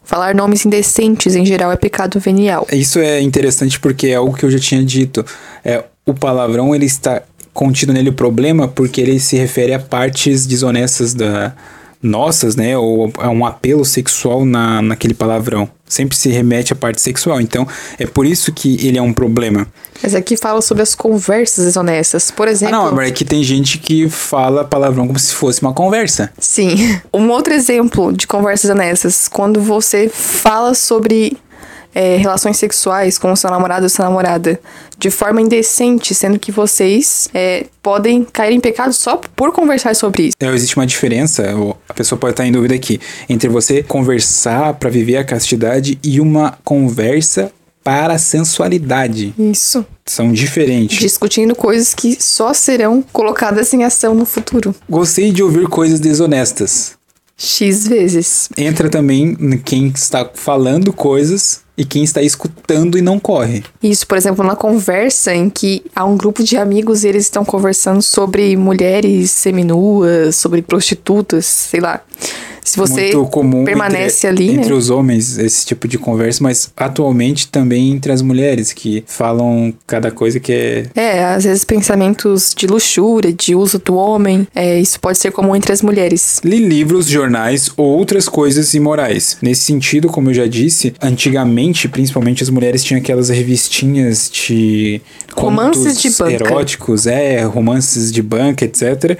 Falar nomes indecentes em geral é pecado venial. Isso é interessante porque é algo que eu já tinha dito. É, o palavrão ele está contido nele o problema porque ele se refere a partes desonestas da, nossas, né? Ou a um apelo sexual na, naquele palavrão. Sempre se remete à parte sexual. Então, é por isso que ele é um problema. Mas aqui fala sobre as conversas desonestas. Por exemplo. Ah, não, mas é que tem gente que fala palavrão como se fosse uma conversa. Sim. Um outro exemplo de conversas desonestas, quando você fala sobre é, relações sexuais com o seu namorado ou sua namorada de forma indecente, sendo que vocês é, podem cair em pecado só por conversar sobre isso. É, existe uma diferença, a pessoa pode estar em dúvida aqui, entre você conversar para viver a castidade e uma conversa para a sensualidade. Isso. São diferentes. Discutindo coisas que só serão colocadas em ação no futuro. Gostei de ouvir coisas desonestas. X vezes. Entra também quem está falando coisas e quem está escutando e não corre. Isso, por exemplo, na conversa em que há um grupo de amigos e eles estão conversando sobre mulheres seminuas, sobre prostitutas, sei lá. Se você Muito comum permanece entre, ali. entre né? os homens esse tipo de conversa, mas atualmente também entre as mulheres que falam cada coisa que é. É, às vezes pensamentos de luxúria, de uso do homem. É, isso pode ser comum entre as mulheres. Li livros, jornais ou outras coisas imorais. Nesse sentido, como eu já disse, antigamente, principalmente as mulheres tinham aquelas revistinhas de Romances de banca. eróticos, é, romances de banca, etc.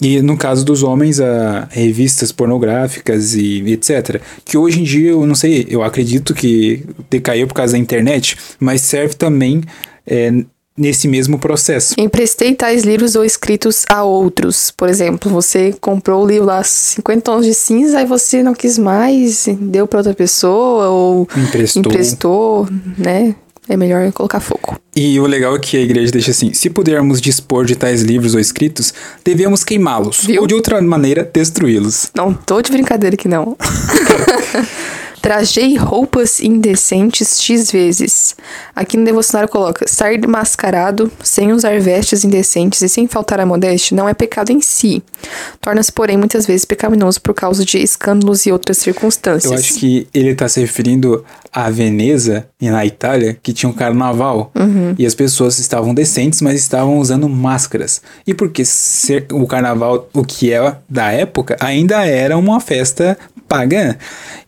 E no caso dos homens, a revistas pornográficas e etc. Que hoje em dia, eu não sei, eu acredito que decaiu por causa da internet, mas serve também é, nesse mesmo processo. Emprestei tais livros ou escritos a outros. Por exemplo, você comprou o livro lá 50 tons de cinza, aí você não quis mais, deu para outra pessoa ou Emprestou. emprestou, né? É melhor colocar fogo. E o legal é que a igreja deixa assim: se pudermos dispor de tais livros ou escritos, devemos queimá-los, ou de outra maneira, destruí-los. Não tô de brincadeira que não. Trajei roupas indecentes X vezes. Aqui no devocionário coloca: sair mascarado, sem usar vestes indecentes e sem faltar a modéstia não é pecado em si. Torna-se, porém, muitas vezes pecaminoso por causa de escândalos e outras circunstâncias. Eu acho que ele tá se referindo a Veneza, e na Itália, que tinha um carnaval. E as pessoas estavam decentes, mas estavam usando máscaras. E porque ser, o carnaval, o que é da época, ainda era uma festa pagã.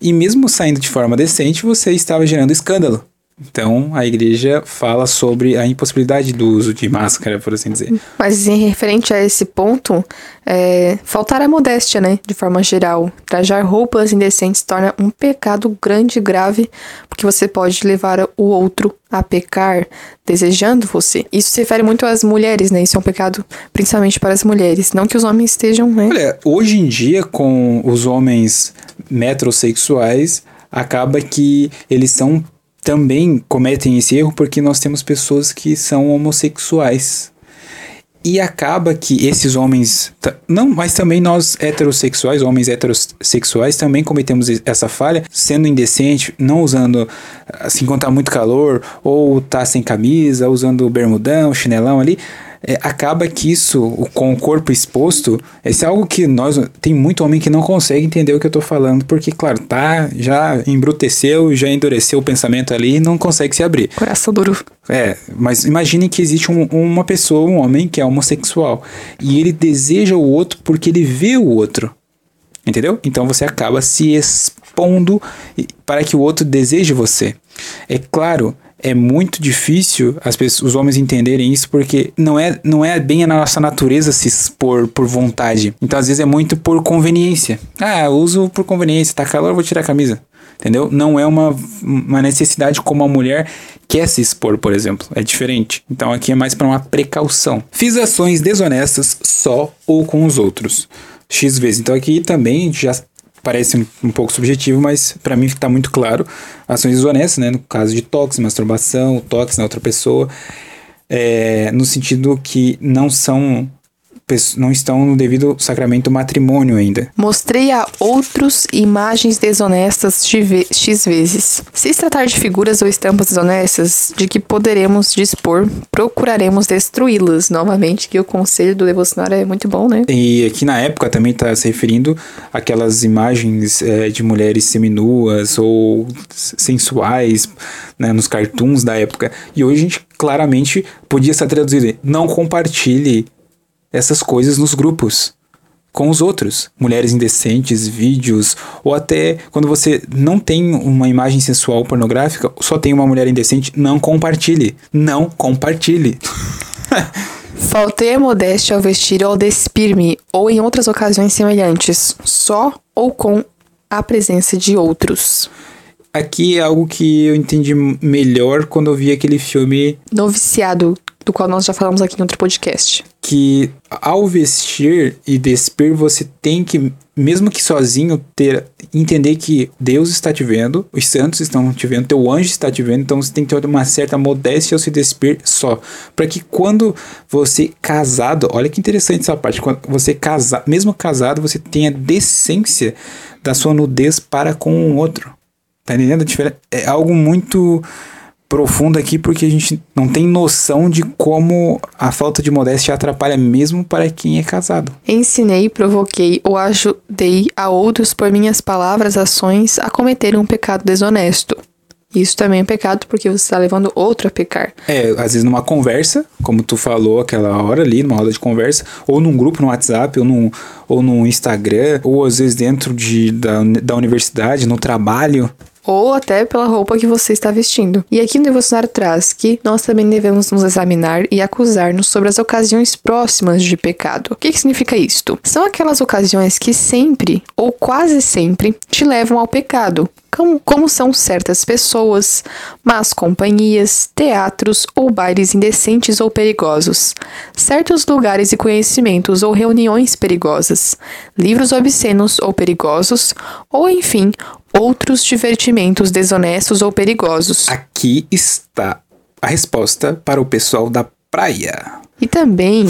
E mesmo saindo de forma decente, você estava gerando escândalo. Então a igreja fala sobre a impossibilidade do uso de máscara, por assim dizer. Mas em referente a esse ponto, é, faltar a modéstia, né? De forma geral. Trajar roupas indecentes torna um pecado grande e grave, porque você pode levar o outro a pecar desejando você. Isso se refere muito às mulheres, né? Isso é um pecado principalmente para as mulheres. Não que os homens estejam, né? Olha, hoje em dia, com os homens metrosexuais, acaba que eles são também cometem esse erro porque nós temos pessoas que são homossexuais. E acaba que esses homens, não, mas também nós heterossexuais, homens heterossexuais, também cometemos essa falha, sendo indecente, não usando, assim, quando tá muito calor, ou tá sem camisa, usando bermudão, chinelão ali. É, acaba que isso, o- com o corpo exposto, esse é algo que nós. Tem muito homem que não consegue entender o que eu tô falando, porque, claro, tá, já embruteceu, já endureceu o pensamento ali e não consegue se abrir. Coração duro. É, mas imagine que existe um- uma pessoa, um homem que é homossexual e ele deseja o outro porque ele vê o outro. Entendeu? Então você acaba se expondo para que o outro deseje você. É claro, é muito difícil as pessoas, os homens entenderem isso porque não é, não é bem a nossa natureza se expor por vontade. Então às vezes é muito por conveniência. Ah, uso por conveniência, tá calor, vou tirar a camisa. Entendeu? Não é uma, uma necessidade como a mulher quer se expor, por exemplo. É diferente. Então aqui é mais para uma precaução. Fiz ações desonestas só ou com os outros. X vezes. Então aqui também já parece um, um pouco subjetivo, mas para mim está muito claro. Ações desonestas, né? No caso de toques, masturbação, toques na outra pessoa. é, no sentido que não são não estão no devido sacramento matrimônio ainda. Mostrei a outros imagens desonestas de X vezes. Se tratar de figuras ou estampas desonestas de que poderemos dispor, procuraremos destruí-las novamente, que o conselho do devocionário é muito bom, né? E aqui na época também está se referindo àquelas imagens eh, de mulheres seminuas ou sensuais né, nos cartoons da época. E hoje a gente claramente podia estar traduzido: não compartilhe essas coisas nos grupos com os outros. Mulheres indecentes, vídeos, ou até quando você não tem uma imagem sensual pornográfica, só tem uma mulher indecente, não compartilhe. Não compartilhe. Faltei a modéstia ao vestir ou despir-me, ou em outras ocasiões semelhantes, só ou com a presença de outros. Aqui é algo que eu entendi melhor quando eu vi aquele filme Noviciado, do qual nós já falamos aqui em outro podcast. Que ao vestir e despir você tem que mesmo que sozinho ter entender que Deus está te vendo, os santos estão te vendo, teu anjo está te vendo, então você tem que ter uma certa modéstia ao se despir só, para que quando você casado, olha que interessante essa parte, quando você casar, mesmo casado, você tenha decência da sua nudez para com o outro. Tá entendendo diferença? É algo muito profundo aqui porque a gente não tem noção de como a falta de modéstia atrapalha mesmo para quem é casado. Ensinei, provoquei ou ajudei a outros por minhas palavras, ações a cometer um pecado desonesto. Isso também é pecado porque você está levando outro a pecar. É, às vezes numa conversa, como tu falou aquela hora ali, numa roda de conversa, ou num grupo no WhatsApp, ou num, ou no Instagram, ou às vezes dentro de, da, da universidade, no trabalho. Ou até pela roupa que você está vestindo. E aqui no Devocionário traz que nós também devemos nos examinar e acusar-nos sobre as ocasiões próximas de pecado. O que, que significa isto? São aquelas ocasiões que sempre, ou quase sempre, te levam ao pecado. Como, como são certas pessoas, más companhias, teatros ou bailes indecentes ou perigosos, certos lugares e conhecimentos ou reuniões perigosas, livros obscenos ou perigosos, ou enfim, outros divertimentos desonestos ou perigosos. Aqui está a resposta para o pessoal da praia. E também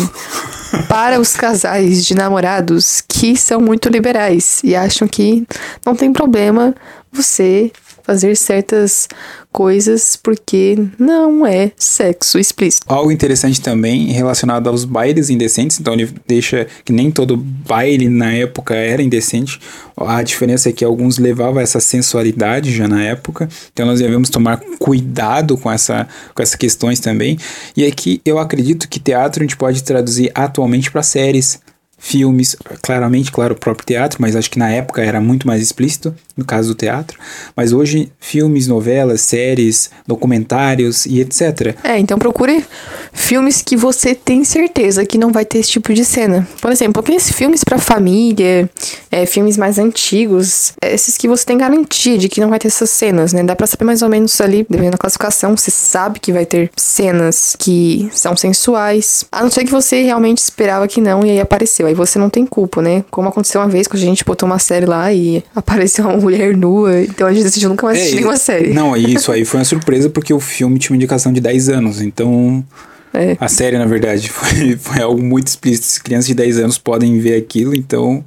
para os casais de namorados que são muito liberais e acham que não tem problema você fazer certas coisas porque não é sexo explícito. Algo interessante também relacionado aos bailes indecentes, então ele deixa que nem todo baile na época era indecente. A diferença é que alguns levavam essa sensualidade já na época, então nós devemos tomar cuidado com, essa, com essas questões também. E aqui eu acredito que teatro a gente pode traduzir atualmente para séries, filmes, claramente, claro, o próprio teatro, mas acho que na época era muito mais explícito, no caso do teatro. Mas hoje, filmes, novelas, séries, documentários e etc. É, então procure filmes que você tem certeza que não vai ter esse tipo de cena. Por exemplo, aqueles filmes pra família, é, filmes mais antigos, esses que você tem garantia de que não vai ter essas cenas, né? Dá pra saber mais ou menos ali, dependendo da classificação, você sabe que vai ter cenas que são sensuais. A não ser que você realmente esperava que não e aí apareceu. Aí você não tem culpa, né? Como aconteceu uma vez que a gente botou uma série lá e apareceu uma mulher nua, então a gente decidiu nunca mais assistir nenhuma série. Não, isso aí foi uma surpresa porque o filme tinha uma indicação de 10 anos, então É. a série, na verdade, foi, foi algo muito explícito. Crianças de 10 anos podem ver aquilo, então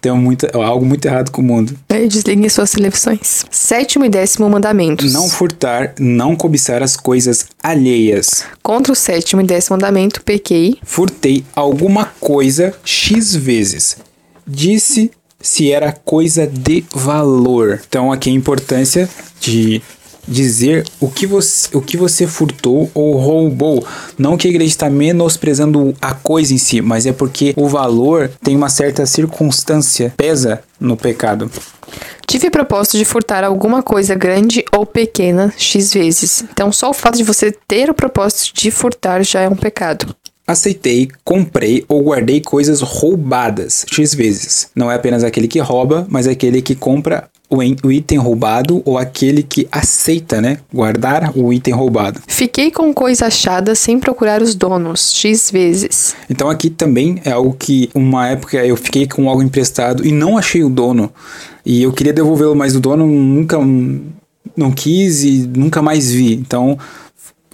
tem muito, algo muito errado com o mundo. É, desliguem suas televisões. Sétimo e décimo mandamentos. Não furtar, não cobiçar as coisas alheias. Contra o sétimo e décimo mandamento, pequei. Furtei alguma coisa X vezes. Disse se era coisa de valor. Então aqui a importância de dizer o que você, o que você furtou ou roubou. Não que a igreja está menosprezando a coisa em si, mas é porque o valor tem uma certa circunstância, pesa no pecado. Tive propósito de furtar alguma coisa grande ou pequena X vezes. Então, só o fato de você ter o propósito de furtar já é um pecado. Aceitei, comprei ou guardei coisas roubadas X vezes. Não é apenas aquele que rouba, mas aquele que compra o item roubado ou aquele que aceita, né, guardar o item roubado. Fiquei com coisa achada sem procurar os donos, X vezes. Então aqui também é algo que uma época eu fiquei com algo emprestado e não achei o dono. E eu queria devolvê-lo, mas o dono nunca não quis e nunca mais vi. Então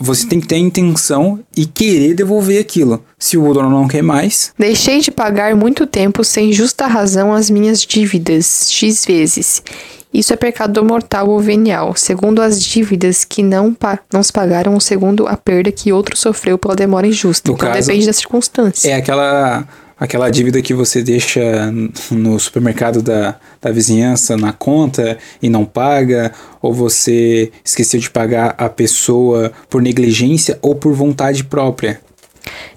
você tem que ter a intenção e querer devolver aquilo. Se o dono não quer mais. Deixei de pagar muito tempo sem justa razão as minhas dívidas, X vezes. Isso é pecado mortal ou venial, segundo as dívidas que não, não se pagaram, ou segundo a perda que outro sofreu pela demora injusta. No então caso, depende da circunstância. É aquela aquela dívida que você deixa no supermercado da, da vizinhança na conta e não paga, ou você esqueceu de pagar a pessoa por negligência ou por vontade própria.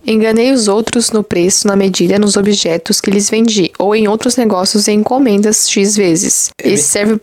Enganei os outros no preço, na medida, nos objetos que lhes vendi, ou em outros negócios em encomendas X vezes. É Isso serve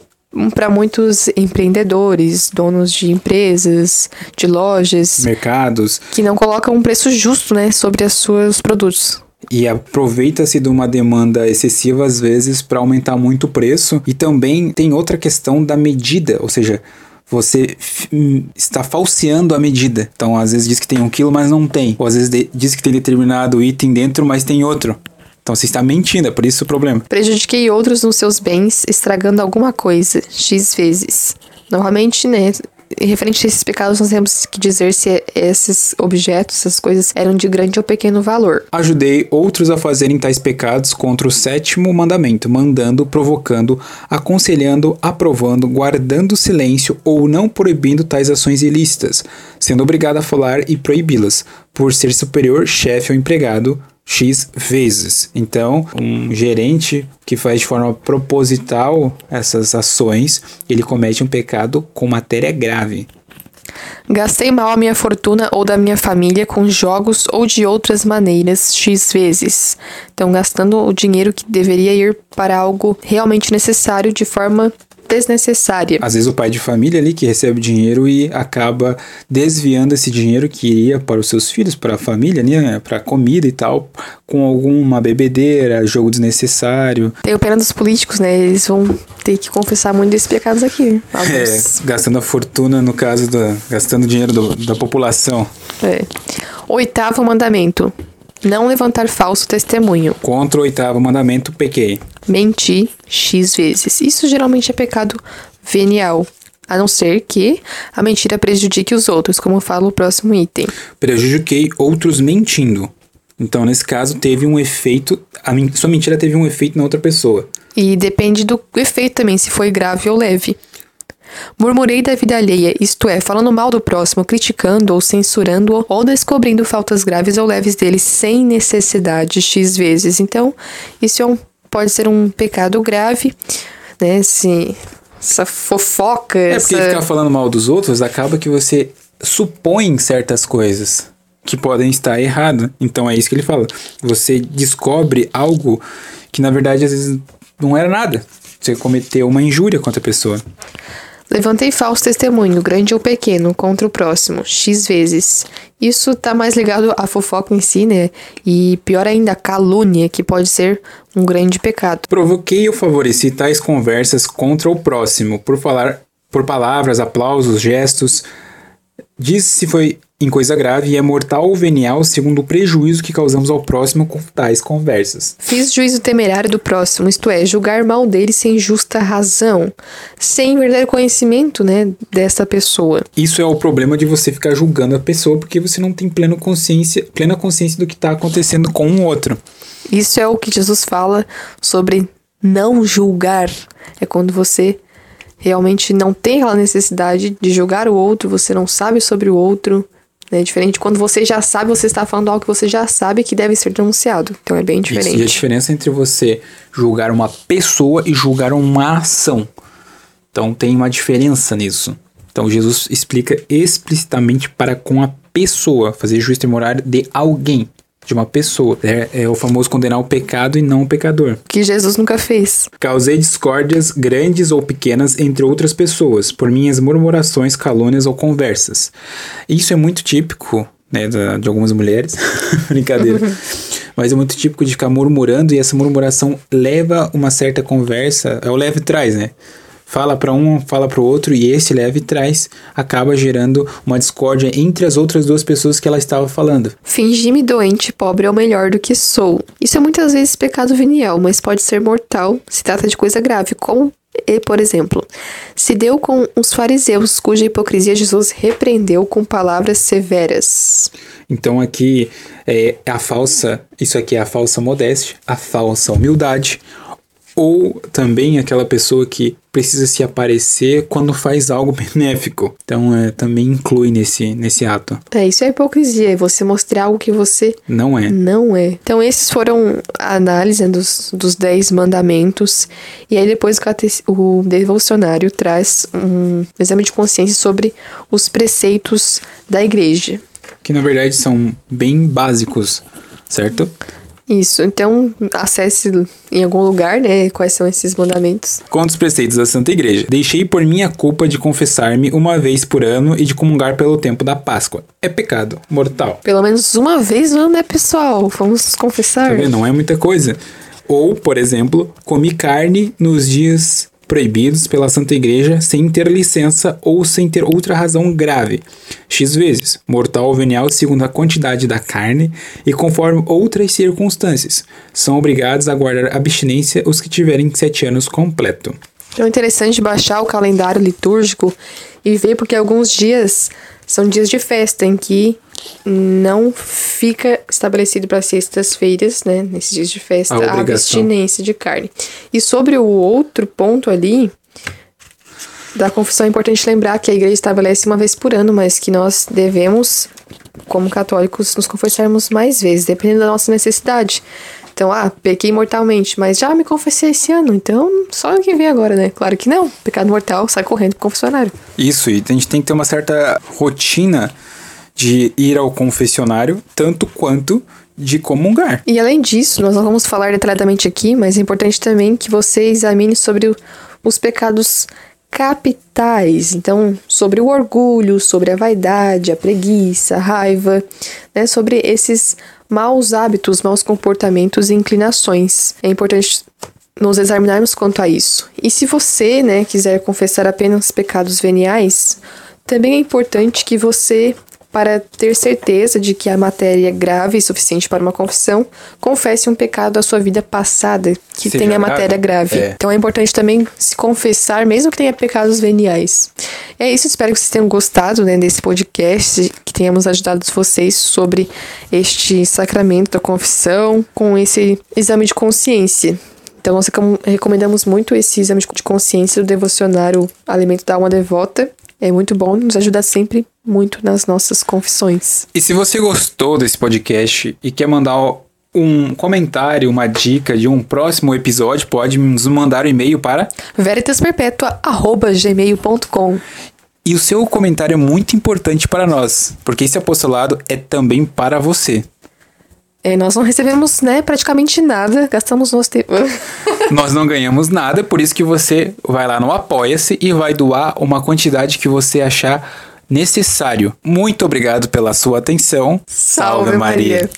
para muitos empreendedores, donos de empresas, de lojas, mercados, que não colocam um preço justo, né, sobre os seus produtos e aproveita-se de uma demanda excessiva às vezes para aumentar muito o preço. E também tem outra questão da medida, ou seja, você hum, está falseando a medida. Então, às vezes diz que tem um quilo, mas não tem. Ou às vezes diz que tem determinado item dentro, mas tem outro. Então você está mentindo, é por isso o problema. Prejudiquei outros nos seus bens, estragando alguma coisa, X vezes. Normalmente, né, referente a esses pecados, nós temos que dizer se esses objetos, essas coisas, eram de grande ou pequeno valor. Ajudei outros a fazerem tais pecados contra o sétimo mandamento, mandando, provocando, aconselhando, aprovando, guardando silêncio ou não proibindo tais ações ilícitas, sendo obrigado a falar e proibi-las, por ser superior, chefe ou empregado, X vezes. Então, um gerente que faz de forma proposital essas ações, ele comete um pecado com matéria grave. Gastei mal a minha fortuna ou da minha família com jogos ou de outras maneiras X vezes. Então, gastando o dinheiro que deveria ir para algo realmente necessário de forma desnecessária. Às vezes o pai de família ali que recebe dinheiro e acaba desviando esse dinheiro que iria para os seus filhos, para a família, né, para comida e tal, com alguma bebedeira, jogo desnecessário. Tem o pena dos políticos, né? Eles vão ter que confessar muito desses pecados aqui. É, gastando a fortuna, no caso, da, gastando dinheiro do, da população. É. Oitavo mandamento. Não levantar falso testemunho. Contra o oitavo mandamento, pequei. Mentir X vezes. Isso geralmente é pecado venial. A não ser que a mentira prejudique os outros, como fala o próximo item. Prejudiquei outros mentindo. Então, nesse caso, teve um efeito. A sua mentira teve um efeito na outra pessoa. E depende do efeito também, se foi grave ou leve. Murmurei da vida alheia, isto é, falando mal do próximo, criticando ou censurando-o, ou descobrindo faltas graves ou leves dele sem necessidade X vezes. Então, isso é um, pode ser um pecado grave, né? Se, essa fofoca. É essa... porque ficar falando mal dos outros acaba que você supõe certas coisas que podem estar erradas. Então é isso que ele fala. Você descobre algo que na verdade às vezes não era nada. Você cometeu uma injúria contra a pessoa. Levantei falso testemunho, grande ou pequeno, contra o próximo, X vezes. Isso tá mais ligado à fofoca em si, né? E pior ainda, calúnia, que pode ser um grande pecado. Provoquei ou favoreci tais conversas contra o próximo, por falar por palavras, aplausos, gestos. Diz se foi em coisa grave e é mortal ou venial segundo o prejuízo que causamos ao próximo com tais conversas. Fiz juízo temerário do próximo, isto é, julgar mal dele sem justa razão, sem verdadeiro conhecimento, né, dessa pessoa. Isso é o problema de você ficar julgando a pessoa porque você não tem plena consciência, plena consciência do que está acontecendo com o outro. Isso é o que Jesus fala sobre não julgar é quando você realmente não tem aquela necessidade de julgar o outro, você não sabe sobre o outro. Né? Diferente quando você já sabe, você está falando algo que você já sabe que deve ser denunciado. Então é bem diferente. Isso, e a diferença entre você julgar uma pessoa e julgar uma ação. Então tem uma diferença nisso. Então Jesus explica explicitamente para com a pessoa, fazer juízo temporário de alguém de uma pessoa. É, é, o famoso condenar o pecado e não o pecador. Que Jesus nunca fez. Causei discórdias grandes ou pequenas entre outras pessoas, por minhas murmurações, calúnias ou conversas. Isso é muito típico né, de algumas mulheres. Brincadeira. Mas é muito típico de ficar murmurando e essa murmuração leva uma certa conversa. É o leve traz, né? Fala para um, fala para o outro e esse leve e traz acaba gerando uma discórdia entre as outras duas pessoas que ela estava falando. Fingir-me doente, pobre é o melhor do que sou. Isso é muitas vezes pecado venial, mas pode ser mortal se trata de coisa grave, como e, por exemplo, se deu com os fariseus, cuja hipocrisia Jesus repreendeu com palavras severas. Então aqui é a falsa, isso aqui é a falsa modéstia, a falsa humildade, ou também aquela pessoa que precisa se aparecer quando faz algo benéfico. Então, é, também inclui nesse, nesse ato. É, isso é hipocrisia, é você mostrar algo que você não é. Não é. Então, esses foram a análise né, dos, dos dez mandamentos. E aí, depois, o, o devocionário traz um exame de consciência sobre os preceitos da igreja. Que, na verdade, são bem básicos, certo? Isso, então acesse em algum lugar, né, quais são esses mandamentos. Contra os preceitos da Santa Igreja. Deixei por minha culpa de confessar-me uma vez por ano e de comungar pelo tempo da Páscoa. É pecado mortal. Pelo menos uma vez no ano, né, pessoal? Vamos confessar. Tá Não é muita coisa. Ou, por exemplo, comi carne nos dias proibidos pela Santa Igreja sem ter licença ou sem ter outra razão grave, x vezes, mortal ou venial segundo a quantidade da carne e conforme outras circunstâncias. São obrigados a guardar abstinência os que tiverem sete anos completo. Então é interessante baixar o calendário litúrgico e ver porque alguns dias são dias de festa em que não fica estabelecido para sextas-feiras, né, nesses dias de festa, a, a abstinência de carne. E sobre o outro ponto ali, da confissão é importante lembrar que a igreja estabelece uma vez por ano, mas que nós devemos, como católicos, nos confessarmos mais vezes, dependendo da nossa necessidade. Então, ah, pequei mortalmente, mas já me confessei esse ano, então só ano que vem agora, né? Claro que não. Pecado mortal, sai correndo pro confessionário. Isso, e a gente tem que ter uma certa rotina de ir ao confessionário, tanto quanto de comungar. E além disso, nós não vamos falar detalhadamente aqui, mas é importante também que você examine sobre os pecados capitais, então sobre o orgulho, sobre a vaidade, a preguiça, a raiva, né, sobre esses maus hábitos, maus comportamentos e inclinações. É importante nos examinarmos quanto a isso. E se você, né, quiser confessar apenas pecados veniais, também é importante que você para ter certeza de que a matéria é grave e suficiente para uma confissão, confesse um pecado da sua vida passada que tenha matéria grave. É. Então é importante também se confessar, mesmo que tenha pecados veniais. É isso, espero que vocês tenham gostado né, desse podcast, que tenhamos ajudado vocês sobre este sacramento da confissão com esse exame de consciência. Então, nós recomendamos muito esse exame de consciência do devocionário Alimento da Alma Devota. É muito bom, nos ajuda sempre muito nas nossas confissões. E se você gostou desse podcast e quer mandar um comentário, uma dica de um próximo episódio, pode nos mandar um e-mail para veritasperpetua@gmail.com. E o seu comentário é muito importante para nós, porque esse apostolado é também para você. É, nós não recebemos, né, praticamente nada, gastamos nosso tempo. nós não ganhamos nada, por isso que você vai lá no Apoia-se e vai doar uma quantidade que você achar necessário. Muito obrigado pela sua atenção. Salve, Salve Maria. Maria.